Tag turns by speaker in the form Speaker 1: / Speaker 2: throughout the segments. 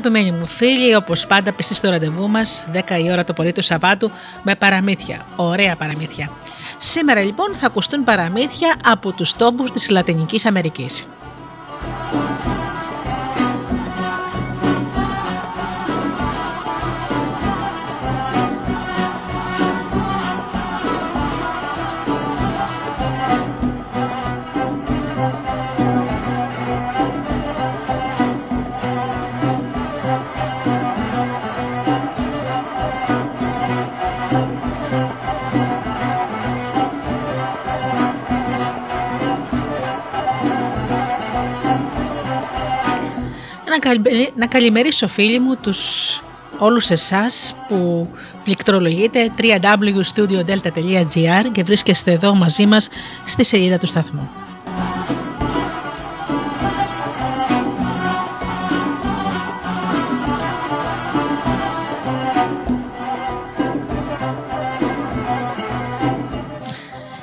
Speaker 1: Αγαπημένοι μου φίλοι, όπως πάντα πιστοί στο ραντεβού μας, 10 η ώρα το πρωί του Σαββάτου, με παραμύθια. Ωραία παραμύθια. Σήμερα λοιπόν θα ακουστούν παραμύθια από τους τόπους της Λατινικής Αμερικής. Να καλημερίσω φίλοι μου τους όλους εσάς που πληκτρολογείτε www.studiodelta.gr και βρίσκεστε εδώ μαζί μας στη σελίδα του σταθμού.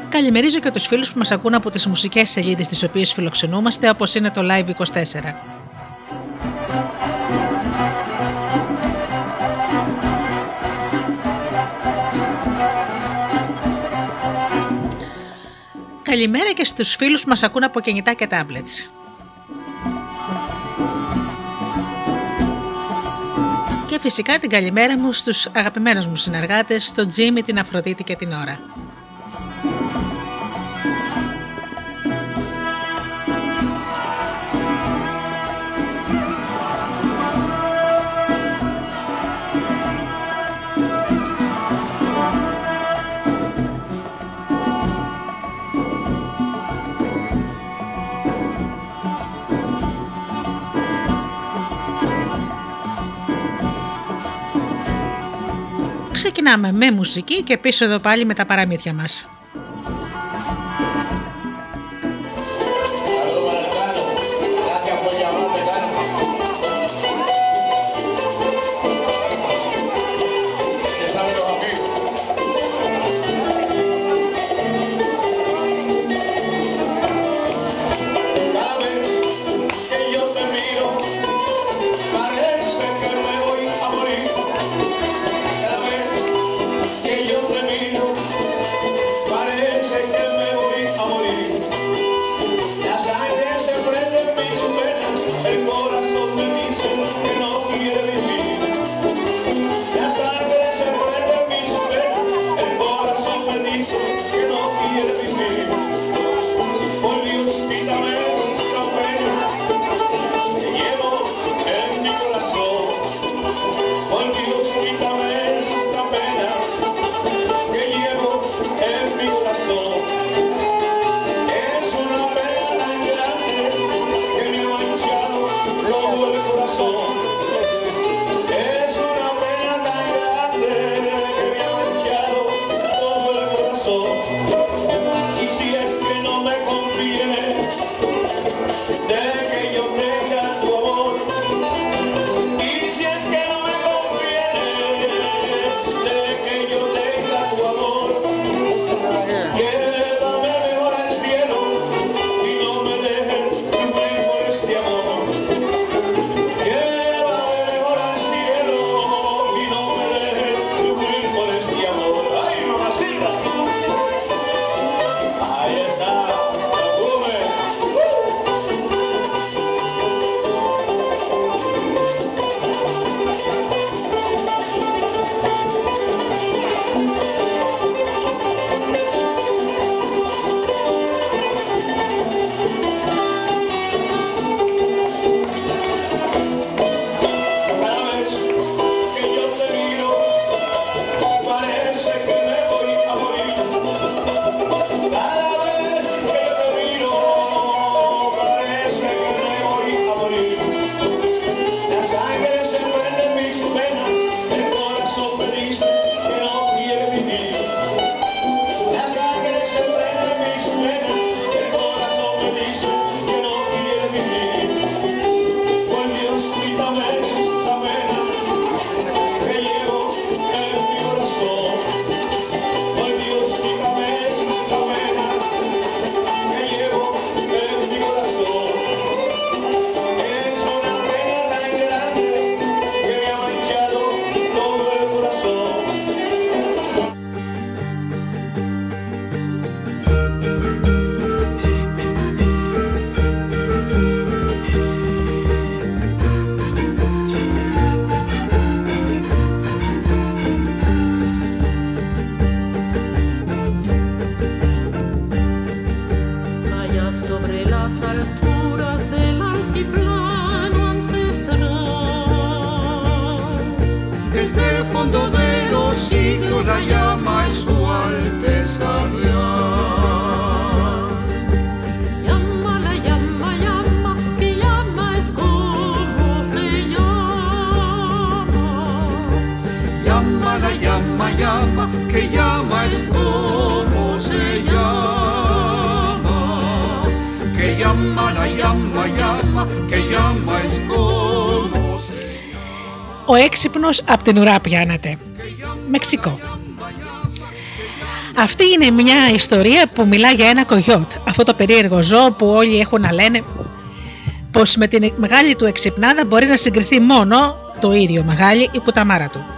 Speaker 1: Καλημερίζω και τους φίλους που μας ακούν από τις μουσικές σελίδες τις οποίες φιλοξενούμαστε όπως είναι το Live24. Καλημέρα και στους φίλους που μας ακούν από κινητά και tablets. Και φυσικά την καλημέρα μου στους αγαπημένους μου συνεργάτες, τον Τζίμι, την Αφροδίτη και την Ωρα. Ξεκινάμε με μουσική και πίσω εδώ πάλι με τα παραμύθια μας. Ο έξυπνος από την ουρά πιάνεται. Μεξικό. Αυτή είναι μια ιστορία που μιλά για ένα κογιότ, αυτό το περίεργο ζώο που όλοι έχουν να λένε πως με την μεγάλη του εξυπνάδα μπορεί να συγκριθεί μόνο το ίδιο μεγάλη η πουταμάρα του.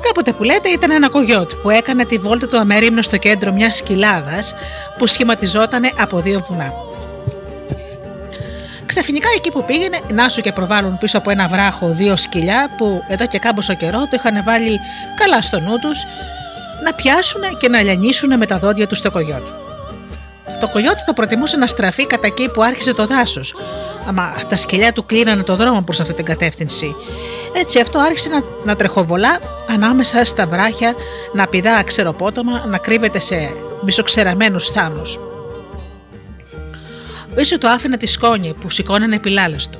Speaker 1: Κάποτε που λέτε ήταν ένα κογιότ που έκανε τη βόλτα του αμερίμνου στο κέντρο μιας κοιλάδας που σχηματιζόταν από δύο βουνά. Ξαφνικά εκεί που πήγαινε, να σου και προβάλλουν πίσω από ένα βράχο δύο σκυλιά που εδώ και κάμποσο καιρό το είχαν βάλει καλά στο νου τους να πιάσουν και να λιανίσουν με τα δόντια τους στο κογιότ. Το κογιότ θα προτιμούσε να στραφεί κατά εκεί που άρχισε το δάσος, αλλά τα σκυλιά του κλείνανε το δρόμο προς αυτή την κατεύθυνση. Έτσι αυτό άρχισε να, να τρεχοβολά ανάμεσα στα βράχια, να πηδά αξεροπότομα, να κρύβεται σε μισοξεραμένους θάμου πίσω του άφηνε τη σκόνη που σηκώνανε επιλάλεστο.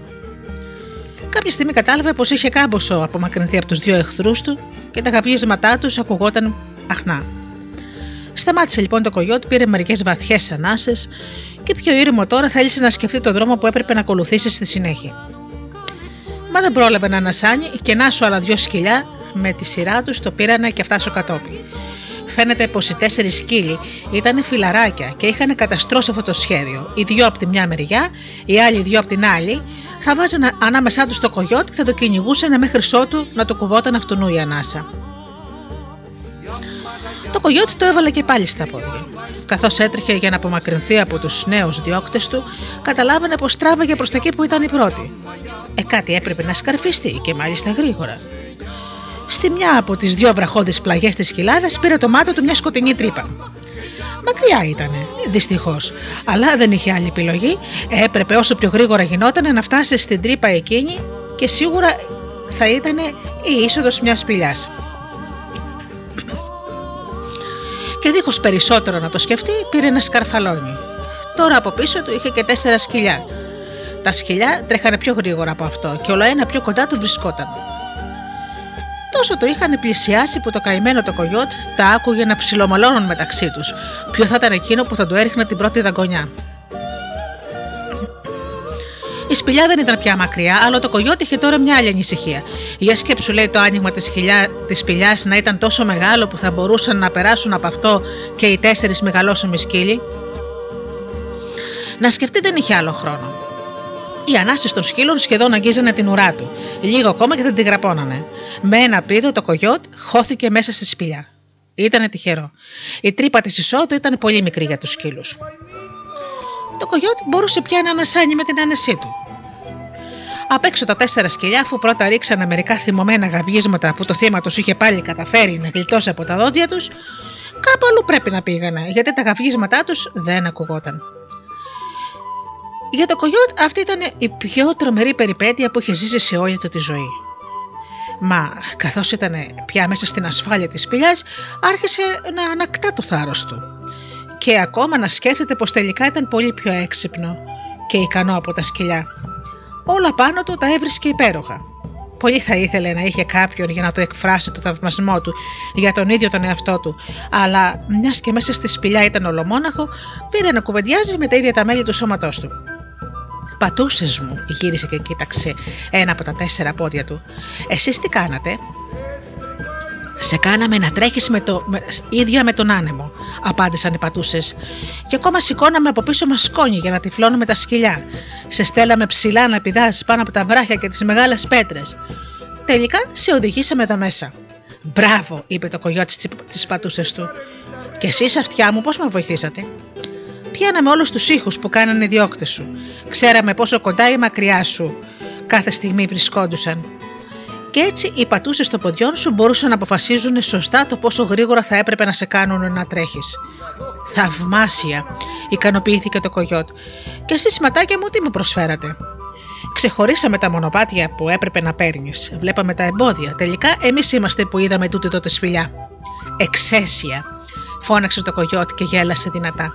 Speaker 1: Κάποια στιγμή κατάλαβε πως είχε κάμποσο απομακρυνθεί από τους δύο εχθρούς του και τα γαβίσματά τους ακουγόταν αχνά. Σταμάτησε λοιπόν το κογιότ, πήρε μερικές βαθιές ανάσες και πιο ήρεμο τώρα θέλησε να σκεφτεί τον δρόμο που έπρεπε να ακολουθήσει στη συνέχεια. Μα δεν πρόλαβε να ανασάνει και να σου άλλα δυο σκυλιά με τη σειρά του το πήρανε και αυτά στο κατόπι φαίνεται πως οι τέσσερις σκύλοι ήταν φιλαράκια και είχαν καταστρώσει αυτό το σχέδιο. Οι δυο από τη μια μεριά, οι άλλοι δυο από την άλλη, θα βάζανε ανάμεσά τους το κογιότ και θα το κυνηγούσαν μέχρι σότου να το κουβόταν αυτού η ανάσα. Το κογιότ το έβαλε και πάλι στα πόδια. Καθώς έτρεχε για να απομακρυνθεί από τους νέους διώκτες του, καταλάβαινε πως τράβαγε προς τα εκεί που ήταν η πρώτη. Ε, κάτι έπρεπε να σκαρφιστεί και μάλιστα γρήγορα. Στη μια από τις δύο βραχώδει πλαγιές της κοιλάδας πήρε το μάτι του μια σκοτεινή τρύπα. Μακριά ήταν, δυστυχώς, αλλά δεν είχε άλλη επιλογή. Έπρεπε όσο πιο γρήγορα γινόταν να φτάσει στην τρύπα εκείνη και σίγουρα θα ήταν η είσοδος μιας σπηλιάς. Και δίχως περισσότερο να το σκεφτεί, πήρε ένα σκαρφαλόνι. Τώρα από πίσω του είχε και τέσσερα σκυλιά. Τα σκυλιά τρέχανε πιο γρήγορα από αυτό και όλο ένα πιο κοντά του βρισκόταν. Τόσο το είχαν πλησιάσει που το καημένο το κογιότ τα άκουγε να ψιλομαλώνουν μεταξύ τους. Ποιο θα ήταν εκείνο που θα του έριχνε την πρώτη δαγκονιά. Η σπηλιά δεν ήταν πια μακριά, αλλά το κογιότ είχε τώρα μια άλλη ανησυχία. Για σκέψου, λέει, το άνοιγμα της σπηλιάς να ήταν τόσο μεγάλο που θα μπορούσαν να περάσουν από αυτό και οι τέσσερις μεγαλόσωμοι σκύλοι. Να σκεφτεί δεν είχε άλλο χρόνο. Οι ανάσει των σκύλων σχεδόν αγγίζανε την ουρά του. Λίγο ακόμα και θα την γραπώνανε. Με ένα πίδο το κογιότ χώθηκε μέσα στη σπηλιά. Ήταν τυχερό. Η τρύπα της εισόδου ήταν πολύ μικρή για τους σκύλους. Το κογιότ μπορούσε πια να ανασάνει με την άνεσή του. Απ' έξω τα τέσσερα σκυλιά, αφού πρώτα ρίξανε μερικά θυμωμένα γαβγίσματα που το θύμα τους είχε πάλι καταφέρει να γλιτώσει από τα δόντια τους, κάπου αλλού πρέπει να πήγανε, γιατί τα γαβγίσματά τους δεν ακουγόταν. Για το κογιότ αυτή ήταν η πιο τρομερή περιπέτεια που είχε ζήσει σε όλη του τη ζωή. Μα καθώς ήταν πια μέσα στην ασφάλεια της σπηλιάς άρχισε να ανακτά το θάρρος του και ακόμα να σκέφτεται πως τελικά ήταν πολύ πιο έξυπνο και ικανό από τα σκυλιά. Όλα πάνω του τα έβρισκε υπέροχα. Πολύ θα ήθελε να είχε κάποιον για να το εκφράσει το θαυμασμό του για τον ίδιο τον εαυτό του, αλλά μιας και μέσα στη σπηλιά ήταν ολομόναχο, πήρε να κουβεντιάζει με τα ίδια τα μέλη του σώματός του. Πατούσες μου, γύρισε και κοίταξε ένα από τα τέσσερα πόδια του. Εσείς τι κάνατε, σε κάναμε να τρέχεις με το, με, ίδια με τον άνεμο, απάντησαν οι πατούσες. Και ακόμα σηκώναμε από πίσω μας σκόνη για να τυφλώνουμε τα σκυλιά. Σε στέλαμε ψηλά να πηδάς πάνω από τα βράχια και τις μεγάλες πέτρες. Τελικά σε οδηγήσαμε εδώ μέσα. Μπράβο, είπε το κογιότι της πατούσες του. Και εσείς, αυτιά μου, πώς με βοηθήσατε; Πιάναμε όλους τους ήχους που κάνανε οι διώκτες σου. Ξέραμε πόσο κοντά ή μακριά σου κάθε στιγμή βρισκόντουσαν. Και έτσι οι πατούσες των ποδιών σου μπορούσαν να αποφασίζουν σωστά το πόσο γρήγορα θα έπρεπε να σε κάνουν να τρέχεις. Θαυμάσια, ικανοποιήθηκε το κογιότ. Και εσεί, ματάκια μου, τι μου προσφέρατε; Ξεχωρίσαμε τα μονοπάτια που έπρεπε να παίρνεις. Βλέπαμε τα εμπόδια. Τελικά, εμείς είμαστε που είδαμε τούτη τότε σπηλιά. εξαίσια, φώναξε το κογιότ και γέλασε δυνατά.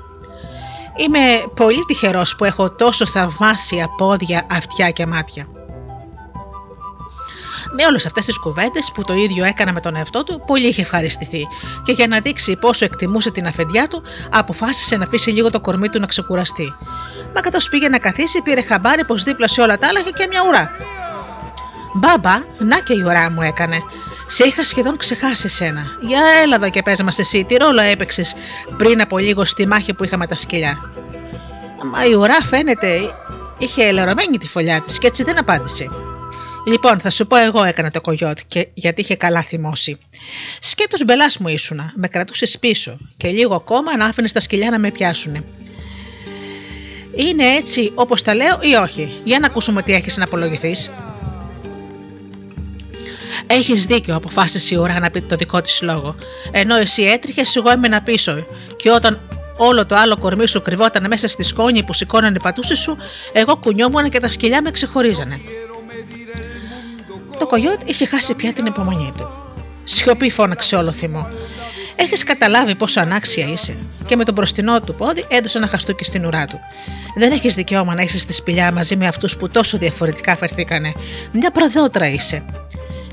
Speaker 1: Είμαι πολύ τυχερός που έχω τόσο θαυμάσια πόδια, αυτιά και μάτια. Με όλες αυτές τις κουβέντες που το ίδιο έκανα με τον εαυτό του, πολύ είχε ευχαριστηθεί και για να δείξει πόσο εκτιμούσε την αφεντιά του, αποφάσισε να αφήσει λίγο το κορμί του να ξεκουραστεί. Μα καθώς πήγε να καθίσει, πήρε χαμπάρι πως δίπλα σε όλα τα άλλα είχε και μια ουρά. Μπάμπα, να και η ουρά μου έκανε. Σε είχα σχεδόν ξεχάσει εσένα. Για έλα εδώ και πες μας εσύ, τι ρόλο έπαιξες πριν από λίγο στη μάχη που είχαμε τα σκυλιά; Μα η ουρά φαίνεται είχε ελερωμένη τη φωλιά της και έτσι δεν απάντησε. Λοιπόν, θα σου πω εγώ έκανα το κογιότ και γιατί είχε καλά θυμώσει. Σκέτος μπελάς μου ήσουνα, με κρατούσες πίσω και λίγο ακόμα να άφηνες τα σκυλιά να με πιάσουνε. Είναι έτσι όπως τα λέω ή όχι, για να ακούσουμε τι έχεις να απολογηθείς. Έχεις δίκιο, αποφάσισε η ουρά να πει το δικό της λόγο. Ενώ εσύ έτριχες, εγώ έμενα πίσω. Και όταν όλο το άλλο κορμί σου κρυβόταν μέσα στη σκόνη που σηκώνανε οι πατούσες σου, εγώ κουνιόμουν και τα σκυλιά με ξεχωρίζανε. Το κογιότ είχε χάσει πια την υπομονή του. Σιωπή φώναξε όλο θυμό. Έχεις καταλάβει πόσο ανάξια είσαι. Και με τον μπροστινό του πόδι έδωσε ένα χαστούκι στην ουρά του. Δεν έχεις δικαίωμα να είσαι στη σπηλιά μαζί με αυτούς που τόσο διαφορετικά φερθήκανε. Μια προδότρα είσαι.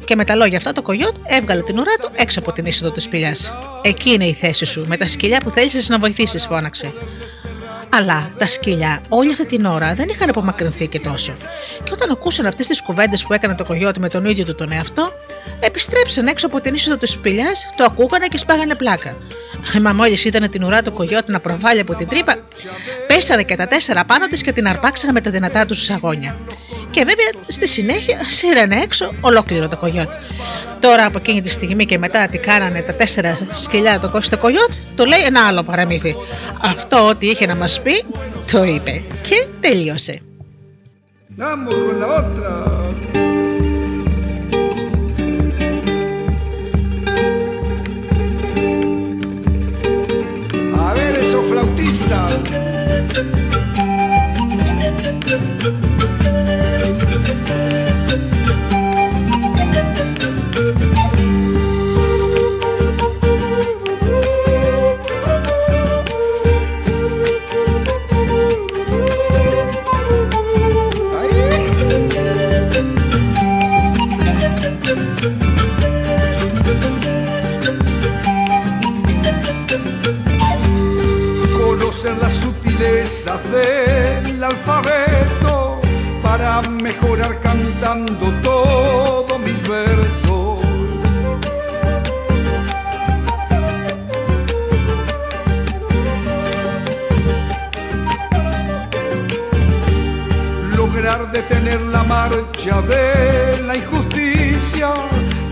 Speaker 1: Και με τα λόγια αυτά το κογιότ έβγαλε την ουρά του έξω από την είσοδο της σπηλιάς. Εκεί είναι η θέση σου, με τα σκυλιά που θέλησες να βοηθήσεις, φώναξε. Αλλά τα σκυλιά όλη αυτή την ώρα δεν είχαν απομακρυνθεί και τόσο. Και όταν ακούσαν αυτές τις κουβέντες που έκανε το κογιότι με τον ίδιο του τον εαυτό, επιστρέψαν έξω από την είσοδο της σπηλιάς, το ακούγανε και σπάγανε πλάκα. Μα μόλις είδανε την ουρά του κογιότι να προβάλλει από την τρύπα, πέσανε και τα τέσσερα πάνω της και την αρπάξανε με τα δυνατά τους σαγόνια. Και βέβαια στη συνέχεια σύρανε έξω ολόκληρο το κογιότι. Τώρα από εκείνη τη στιγμή και μετά τι κάνανε τα τέσσερα σκυλιά το κόστο κογιότ, το λέει ένα άλλο παραμύθι. Αυτό ό,τι είχε να μας πει, το είπε και τελείωσε.
Speaker 2: A ver, eso flautista. del alfabeto para mejorar cantando todos mis versos. Lograr detener la marcha de la injusticia,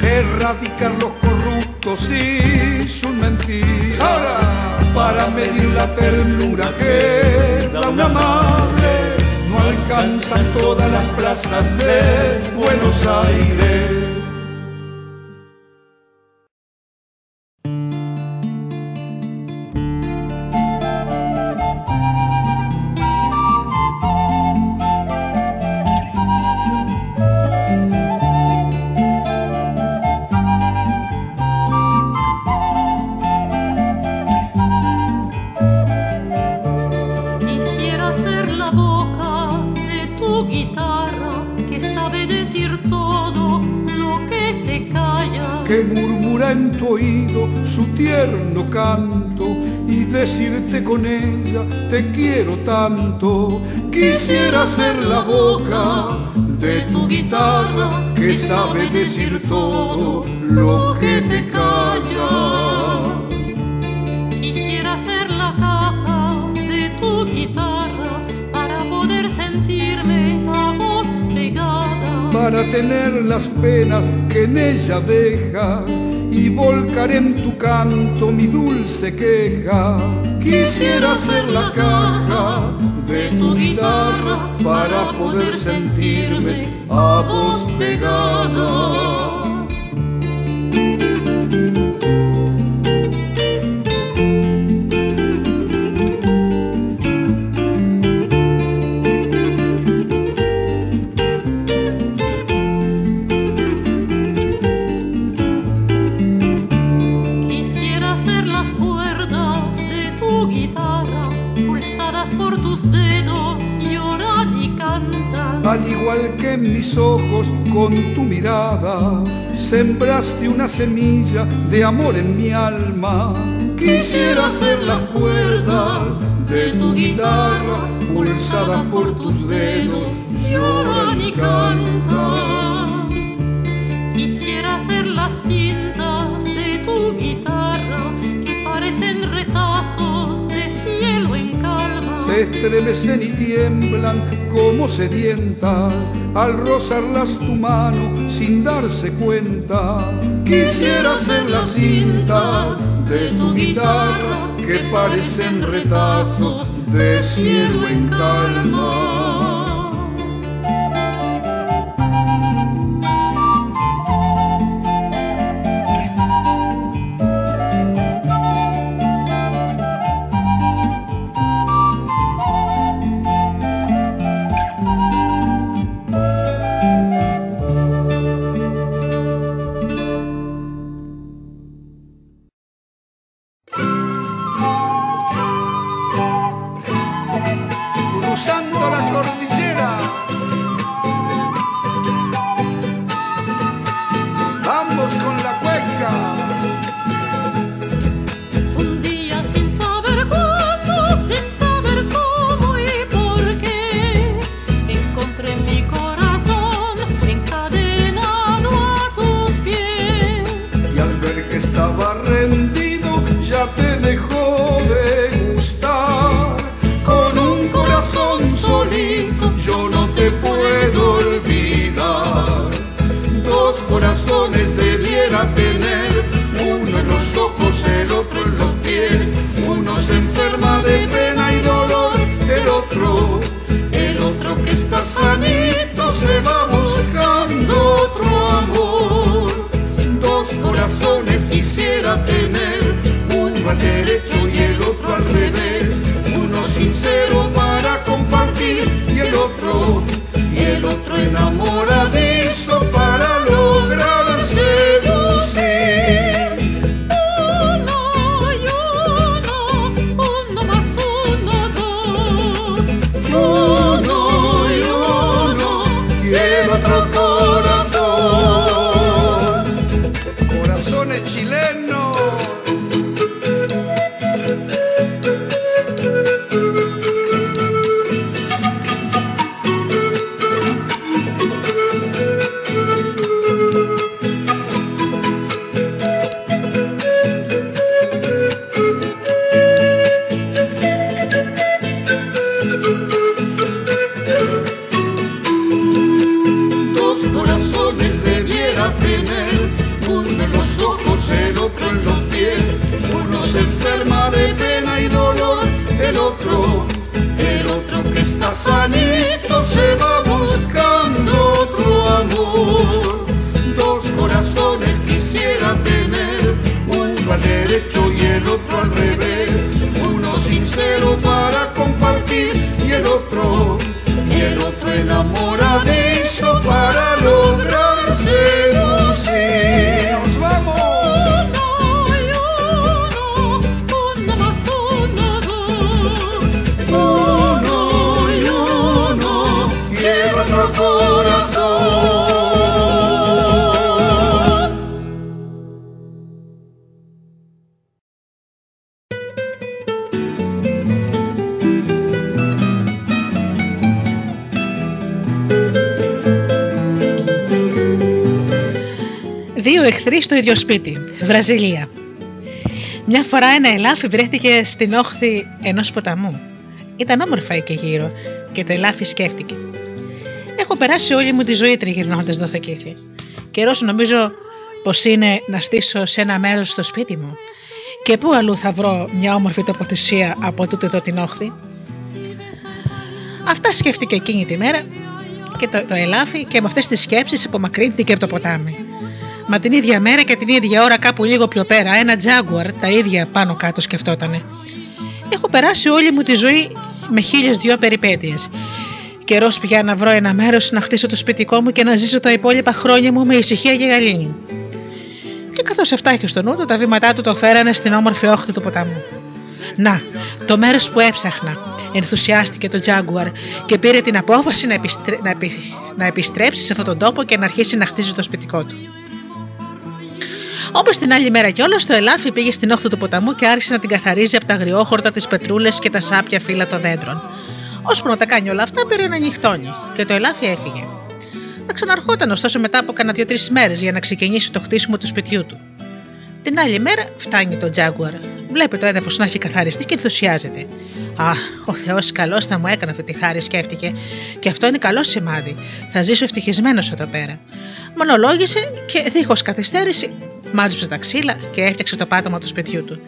Speaker 2: erradicar los corruptos y sus mentiras para medir la ternura que da una madre. No alcanzan todas las plazas de Buenos Aires. Con ella, te quiero tanto. Quisiera ser la boca de tu guitarra que sabe decir todo lo que te callas.
Speaker 3: Quisiera ser la caja de tu guitarra para poder sentirme a vos pegada.
Speaker 2: Para tener las penas que en ella deja y volcar en tu canto mi dulce queja. Quisiera ser la caja de tu guitarra para poder sentirme a vos pegada. Mirada, sembraste una semilla de amor en mi alma.
Speaker 3: Quisiera ser las cuerdas de tu guitarra, pulsadas por tus dedos, lloran y cantan. Quisiera ser las cintas de tu guitarra que parecen retazos de cielo en calma.
Speaker 2: Se estremecen y tiemblan como sedientas al rozarlas tu mano sin darse cuenta.
Speaker 3: Quisiera ser las cintas de tu guitarra que parecen retazos de cielo en calma.
Speaker 1: Στο ίδιο σπίτι, Βραζιλία. Μια φορά ένα ελάφι βρέθηκε στην όχθη ενός ποταμού. Ήταν όμορφα εκεί γύρω και το ελάφι σκέφτηκε. Έχω περάσει όλη μου τη ζωή τριγυρνώντας δοθεκήθη. Καιρός νομίζω πως είναι να στήσω σε ένα μέρος στο σπίτι μου. Και πού αλλού θα βρω μια όμορφη τοποθεσία από τούτε εδώ την όχθη; Αυτά σκέφτηκε εκείνη τη μέρα και το, το ελάφι και με αυτές τις σκέψεις απομακρύνθηκε από το ποτάμι. Μα την ίδια μέρα και την ίδια ώρα, κάπου λίγο πιο πέρα, ένα τζάγκουαρ τα ίδια πάνω κάτω σκεφτότανε. Έχω περάσει όλη μου τη ζωή με χίλιες δυο περιπέτειες. Καιρός πια να βρω ένα μέρος να χτίσω το σπιτικό μου και να ζήσω τα υπόλοιπα χρόνια μου με ησυχία και γαλήνη. Και καθώς αυτά είχε στο νου του, τα βήματά του το φέρανε στην όμορφη όχθη του ποταμού. Να, το μέρος που έψαχνα. Ενθουσιάστηκε το Τζάγκουαρ και πήρε την απόφαση να, επιστρέ... να, επι... να επιστρέψει σε αυτόν τον τόπο και να αρχίσει να χτίζει το σπιτικό του. Όπως την άλλη μέρα κιόλας, το ελάφι πήγε στην όχθη του ποταμού και άρχισε να την καθαρίζει από τα αγριόχορτα, τις πετρούλες και τα σάπια φύλλα των δέντρων. Ώσπου να τα κάνει όλα αυτά, πήρε ένα νυχτόνι και το ελάφι έφυγε. Θα ξαναρχόταν ωστόσο μετά από κανένα δύο-τρεις μέρες για να ξεκινήσει το χτίσιμο του σπιτιού του. Την άλλη μέρα φτάνει το Τζάγκουαρ. Βλέπει το έδαφος να έχει καθαριστεί και ενθουσιάζεται. Α, ο Θεός καλός θα μου έκανε αυτή τη χάρη, σκέφτηκε. Και αυτό είναι καλό σημάδι. Θα ζήσω ευτυχισμένος εδώ πέρα. Μονολόγησε και δίχως καθυστέρηση μάζεψε τα ξύλα και έφτιαξε το πάτωμα του σπιτιού του.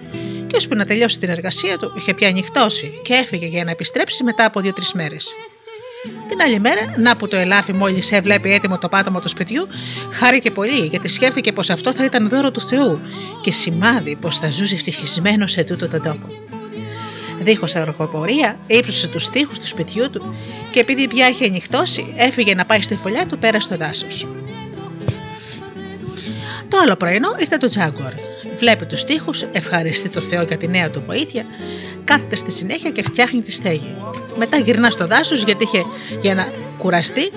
Speaker 1: Και ώσπου να τελειώσει την εργασία του, είχε πια ανοιχτώσει και έφυγε για να επιστρέψει μετά από δύο-τρεις μέρες. Την άλλη μέρα, να που το ελάφι μόλις έβλεπε έτοιμο το πάτωμα του σπιτιού, χάρηκε πολύ γιατί σκέφτηκε πως αυτό θα ήταν δώρο του Θεού και σημάδι πως θα ζούσε ευτυχισμένος σε τούτο τον τόπο. Δίχως αργοπορία, ύψωσε τους τοίχου του σπιτιού του και επειδή πια είχε ανοιχτώσει, έφυγε να πάει στη φωλιά του πέρα στο δάσος. Το άλλο πρωινό ήρθε το Τζάγκουαρ. Βλέπει τους τοίχου, ευχαριστεί το Θεό για τη νέα του βοήθεια, κάθεται στη συνέχεια και φτιάχνει τη στέγη. Μετά γυρνά στο δάσος γιατί είχε για να κουραστεί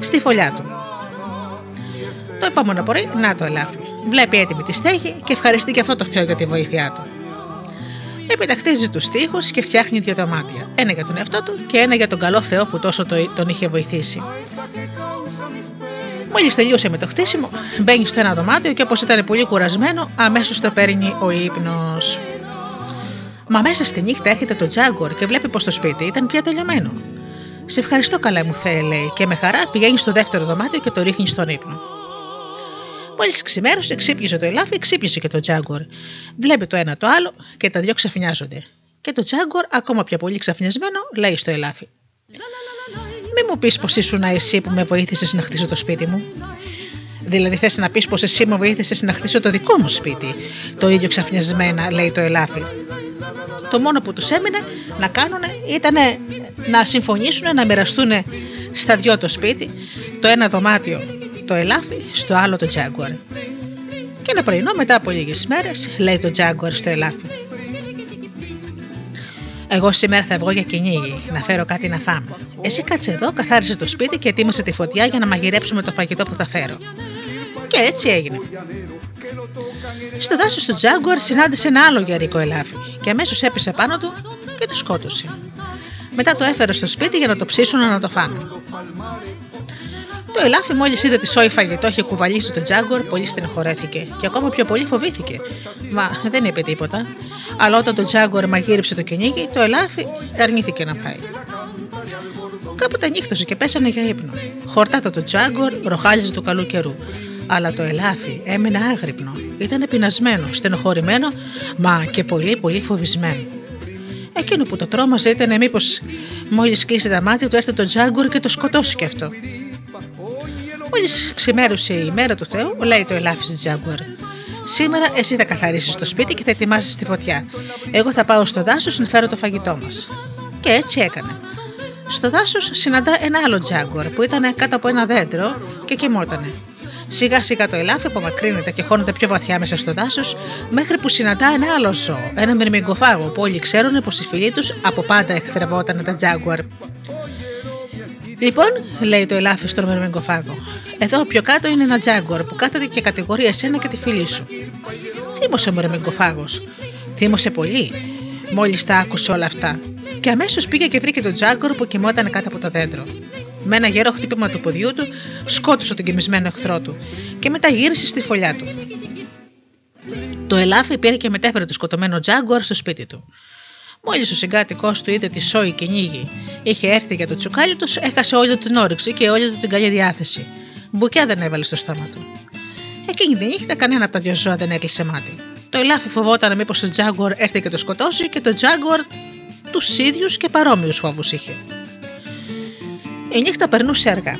Speaker 1: στη φωλιά του. Το επόμενο πρωί, να το ελάφει. Βλέπει έτοιμη τη στέγη και ευχαριστεί και αυτό το Θεό για τη βοήθειά του. Έπειτα χτίζει τους τοίχου και φτιάχνει δύο δωμάτια. Ένα για τον εαυτό του και ένα για τον καλό Θεό που τόσο τον είχε βοηθήσει. Μόλις τελείωσε με το χτίσιμο, μπαίνει στο ένα δωμάτιο και όπως ήταν πολύ κουρασμένο, αμέσως το παίρνει ο ύπνος. Μα μέσα στη νύχτα έρχεται το Τζάγκορ και βλέπει πως το σπίτι ήταν πια τελειωμένο. Σε ευχαριστώ καλά μου Θεέ, λέει, και με χαρά πηγαίνει στο δεύτερο δωμάτιο και το ρίχνει στον ύπνο. Μόλις ξημέρωσε, ξύπνησε το ελάφι, ξύπνησε και το Τζάγκορ. Βλέπει το ένα το άλλο και τα δυο ξαφνιάζονται. Και το Τζάγκορ, ακόμα πιο πολύ ξαφνιασμένο, λέει στο ελάφι. Μη μου πεις πως ήσουν εσύ που με βοήθησες να χτίσω το σπίτι μου. Δηλαδή θες να πεις πως εσύ με βοήθησες να χτίσω το δικό μου σπίτι. Το ίδιο ξαφνιασμένα λέει το ελάφι. Το μόνο που τους έμεινε να κάνουν ήταν να συμφωνήσουν να μοιραστούν στα δυο το σπίτι, το ένα δωμάτιο το ελάφι, στο άλλο το τζάγκουαρ. Και ένα πρωινό μετά από λίγες μέρες λέει το τζάγκουαρ στο ελάφι. Εγώ σήμερα θα βγω για κυνήγι, να φέρω κάτι να φάμε. Εσύ κάτσε εδώ, καθάρισε το σπίτι και ετοίμασε τη φωτιά για να μαγειρέψουμε το φαγητό που θα φέρω. Και έτσι έγινε. Στο δάσος του Τζάγκουαρ συνάντησε ένα άλλο γερικό ελάφι και αμέσως έπεσε πάνω του και το σκότωσε. Μετά το έφερε στο σπίτι για να το ψήσουν να το φάνε. Το ελάφι μόλις είδε τη σόι φαγητό είχε κουβαλήσει τον Τζάγκορ, πολύ στενοχωρέθηκε και ακόμα πιο πολύ φοβήθηκε. Μα δεν είπε τίποτα. Αλλά όταν το Τζάγκορ μαγείριψε το κυνήγι, το ελάφι αρνήθηκε να φάει. Κάποτε νύχτωσε και πέσανε για ύπνο. Χορτάτο το Τζάγκορ ροχάλιζε του καλού καιρού. Αλλά το ελάφι έμεινε άγρυπνο. Ήταν πεινασμένο, στενοχωρημένο, μα και πολύ πολύ φοβισμένο. Εκείνο που το τρόμαζε ήταν μήπως μόλις κλείσει τα μάτια του έρθει το Τζάγκορ και το σκοτώσει κι αυτό. Μόλις ξημέρωσε η μέρα του Θεού, λέει το ελάφι του Τζάγκουαρ. Σήμερα εσύ θα καθαρίσεις το σπίτι και θα ετοιμάσεις τη φωτιά. Εγώ θα πάω στο δάσος να φέρω το φαγητό μας. Και έτσι έκανε. Στο δάσος συναντά ένα άλλο Τζάγκουαρ που ήταν κάτω από ένα δέντρο και κοιμότανε. Σιγά σιγά το ελάφι απομακρύνεται και χώνεται πιο βαθιά μέσα στο δάσος, μέχρι που συναντά ένα άλλο ζώο, ένα μυρμηγκοφάγο που όλοι ξέρουν πως οι φίλοι τους από πάντα εχθρευόταν τα Τζάγκουαρ. Λοιπόν, λέει το ελάφι στον μερμεγκοφάγο, εδώ πιο κάτω είναι ένα τζάγκορ που κάθεται και κατηγορεί εσένα και τη φίλη σου. Θύμωσε ο μερμεγκοφάγο. Θύμωσε πολύ, μόλις τα άκουσε όλα αυτά. Και αμέσως πήγε και βρήκε τον τζάγκορ που κοιμόταν κάτω από το δέντρο. Με ένα γερό χτύπημα του ποδιού του, σκότωσε τον κοιμισμένο εχθρό του και μετά γύρισε στη φωλιά του. Το ελάφι πήρε και μετέφερε το σκοτωμένο τζάγκορ στο σπίτι του. Μόλις ο συγκάτοικός του είδε τη σόη κυνήγι είχε έρθει για το τσουκάλι τους, έχασε όλη την όρεξη και όλη του την καλή διάθεση. Μπουκιά δεν έβαλε στο στόμα του. Εκείνη τη νύχτα κανένα από τα δυο ζώα δεν έκλεισε μάτι. Το ελάφι φοβόταν μήπως ο Τζάγκορ έρθει και το σκοτώσει και το Τζάγκορ τους ίδιους και παρόμοιους φόβους είχε. Η νύχτα περνούσε αργά.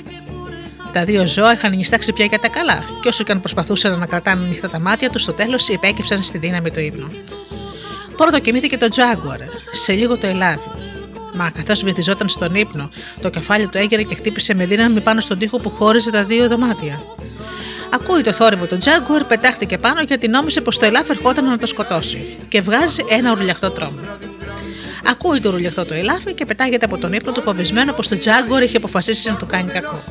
Speaker 1: Τα δύο ζώα είχαν νιστάξει πια για τα καλά, και όσο και αν προσπαθούσαν να κρατάνε ανοιχτά τα μάτια τους, στο τέλος υπέκυψαν στη δύναμη του ύπνου. Πρώτο κοιμήθηκε το Τζάγκουαρ, σε λίγο το ελάβει. Μα καθώς βυθιζόταν στον ύπνο, το κεφάλι του έγερε και χτύπησε με δύναμη πάνω στον τοίχο που χώριζε τα δύο δωμάτια. Ακούει το θόρυβο του Τζάγκουαρ, πετάχτηκε πάνω γιατί νόμισε πως το ελάφ ερχόταν να το σκοτώσει και βγάζει ένα ουρλιαχτό τρόμο. Ακούει το ρουλιαχτό το ελάφι και πετάγεται από τον ύπνο του φοβισμένο πως το Τζάγκουαρ είχε αποφασίσει να του κάνει κακό.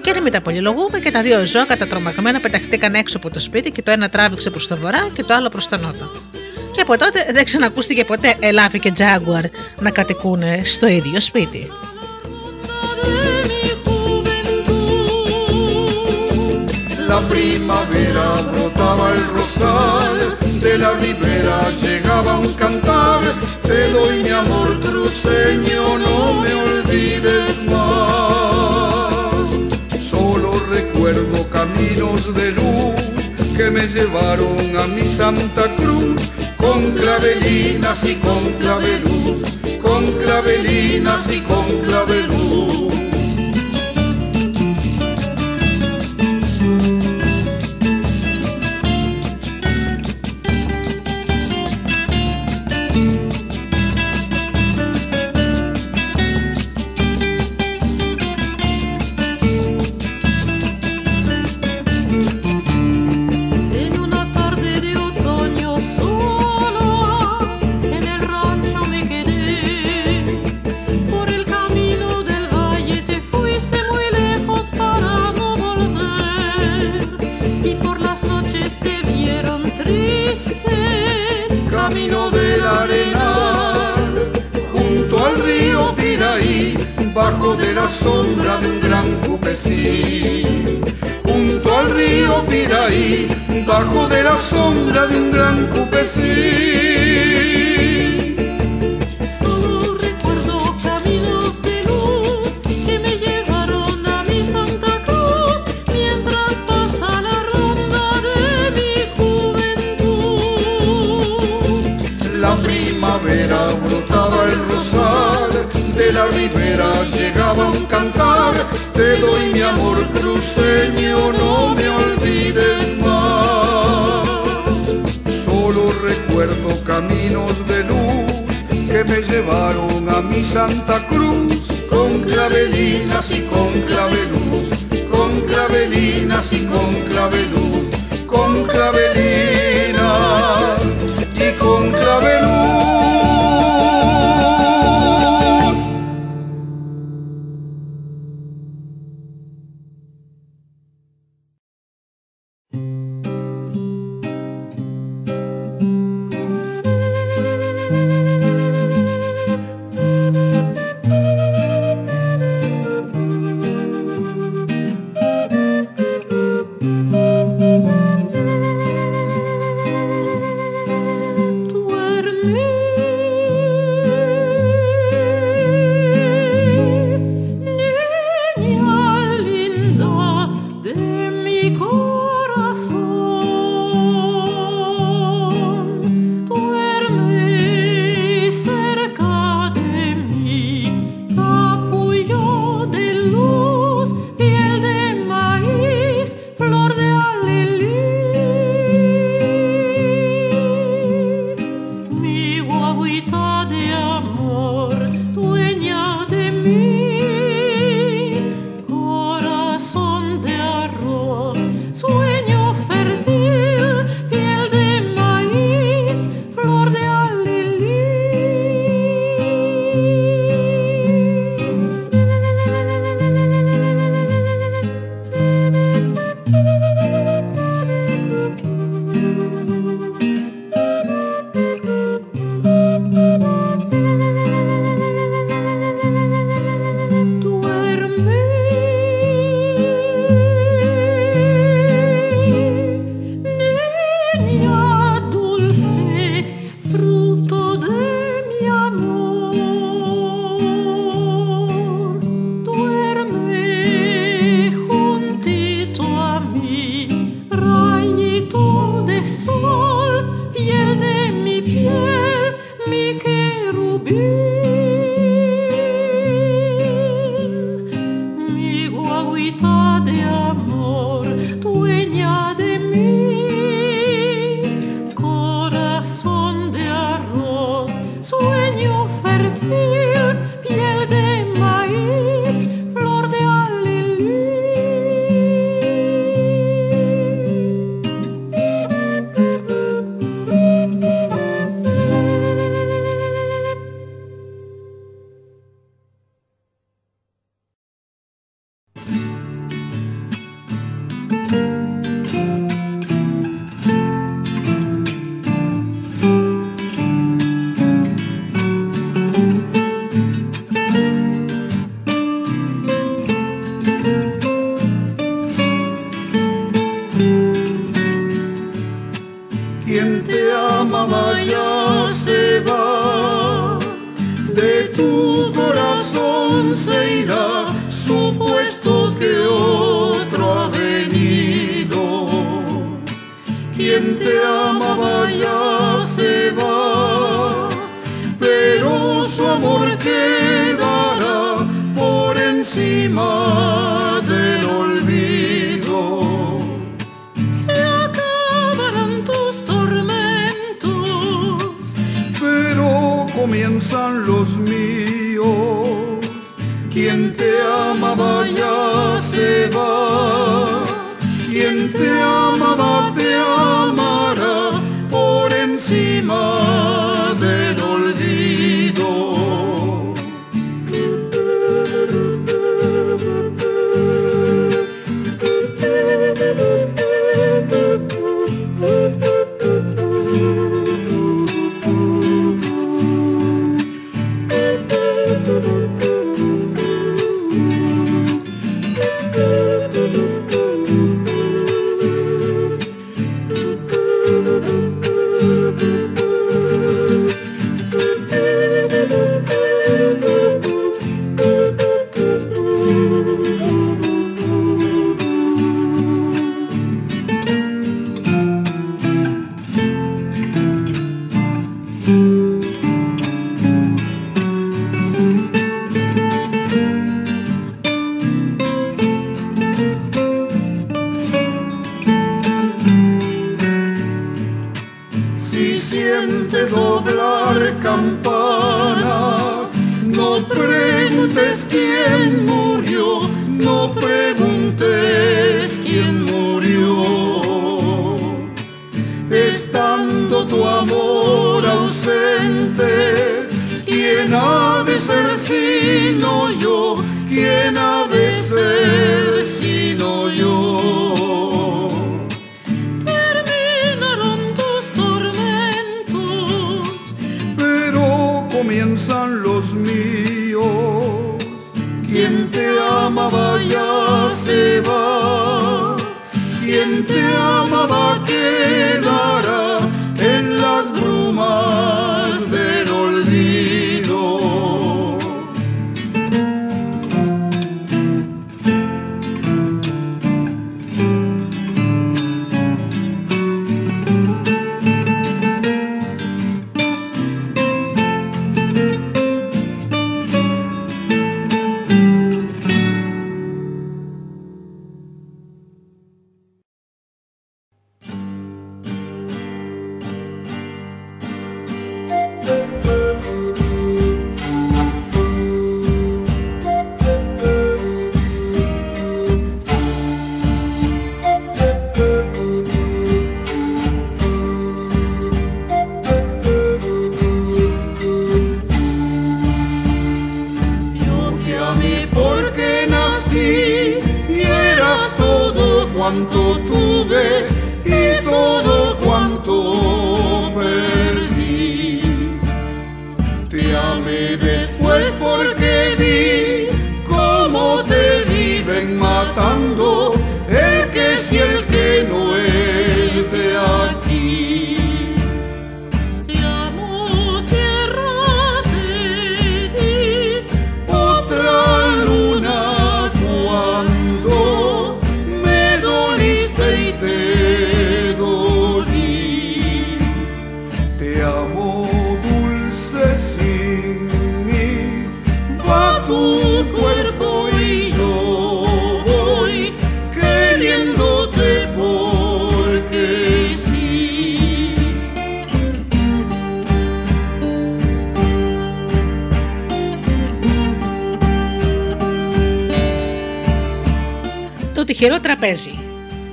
Speaker 1: Και δεν τα πολυλογούμε και τα δύο ζώα κατατρομαγμένα πεταχτήκαν έξω από το σπίτι και το ένα τράβηξε προς το βορρά και το άλλο προς το νότο. Και από τότε δεν ξανακούστηκε ποτέ ελάφι και τζάγκουαρ να κατοικούν στο ίδιο σπίτι.
Speaker 2: La primavera brotaba el rosal, de la ribera llegaba un cantar, te doy mi amor cruceño, no me olvides más. Solo recuerdo caminos de luz que me llevaron a mi Santa Cruz, con clavelinas y con claveluz, con clavelinas y con claveluz. De la sombra de un gran cupecí. Junto al río Piraí, bajo de la sombra de un gran cupecí.
Speaker 4: De la
Speaker 2: ribera llegaba un cantar, te doy mi amor cruceño, no me olvides más. Solo recuerdo caminos de luz que me llevaron a mi Santa Cruz, con clavelinas y con claveluz, con clavelinas y con claveluz, con clavelinas y con claveluz.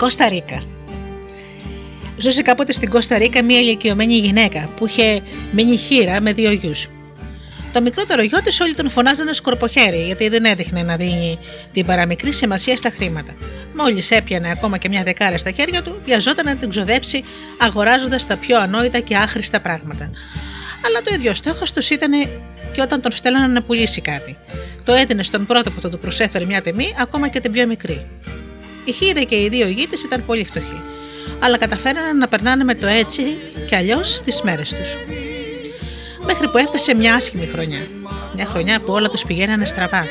Speaker 1: Κώστα Ρίκα. Ζούσε κάποτε στην Κώστα Ρίκα μια ηλικιωμένη γυναίκα που είχε μείνει χείρα με δύο γιους. Το μικρότερο γιο της όλοι τον φωνάζανε σκορποχέρι γιατί δεν έδειχνε να δίνει την παραμικρή σημασία στα χρήματα. Μόλις έπιανε ακόμα και μια δεκάρα στα χέρια του, βιαζόταν να την ξοδέψει αγοράζοντας τα πιο ανόητα και άχρηστα πράγματα. Αλλά το ίδιο στόχος τους ήταν και όταν τον στέλνανε να πουλήσει κάτι. Το έδινε στον πρώτο που θα του προσέφερε μια τιμή, ακόμα και την πιο μικρή. Η χείρα και οι δύο γη τη ήταν πολύ φτωχοί, αλλά καταφέρανε να περνάνε με το έτσι και αλλιώς τις μέρες τους. Μέχρι που έφτασε μια άσχημη χρονιά. Μια χρονιά που όλα τους πηγαίνανε στραβά.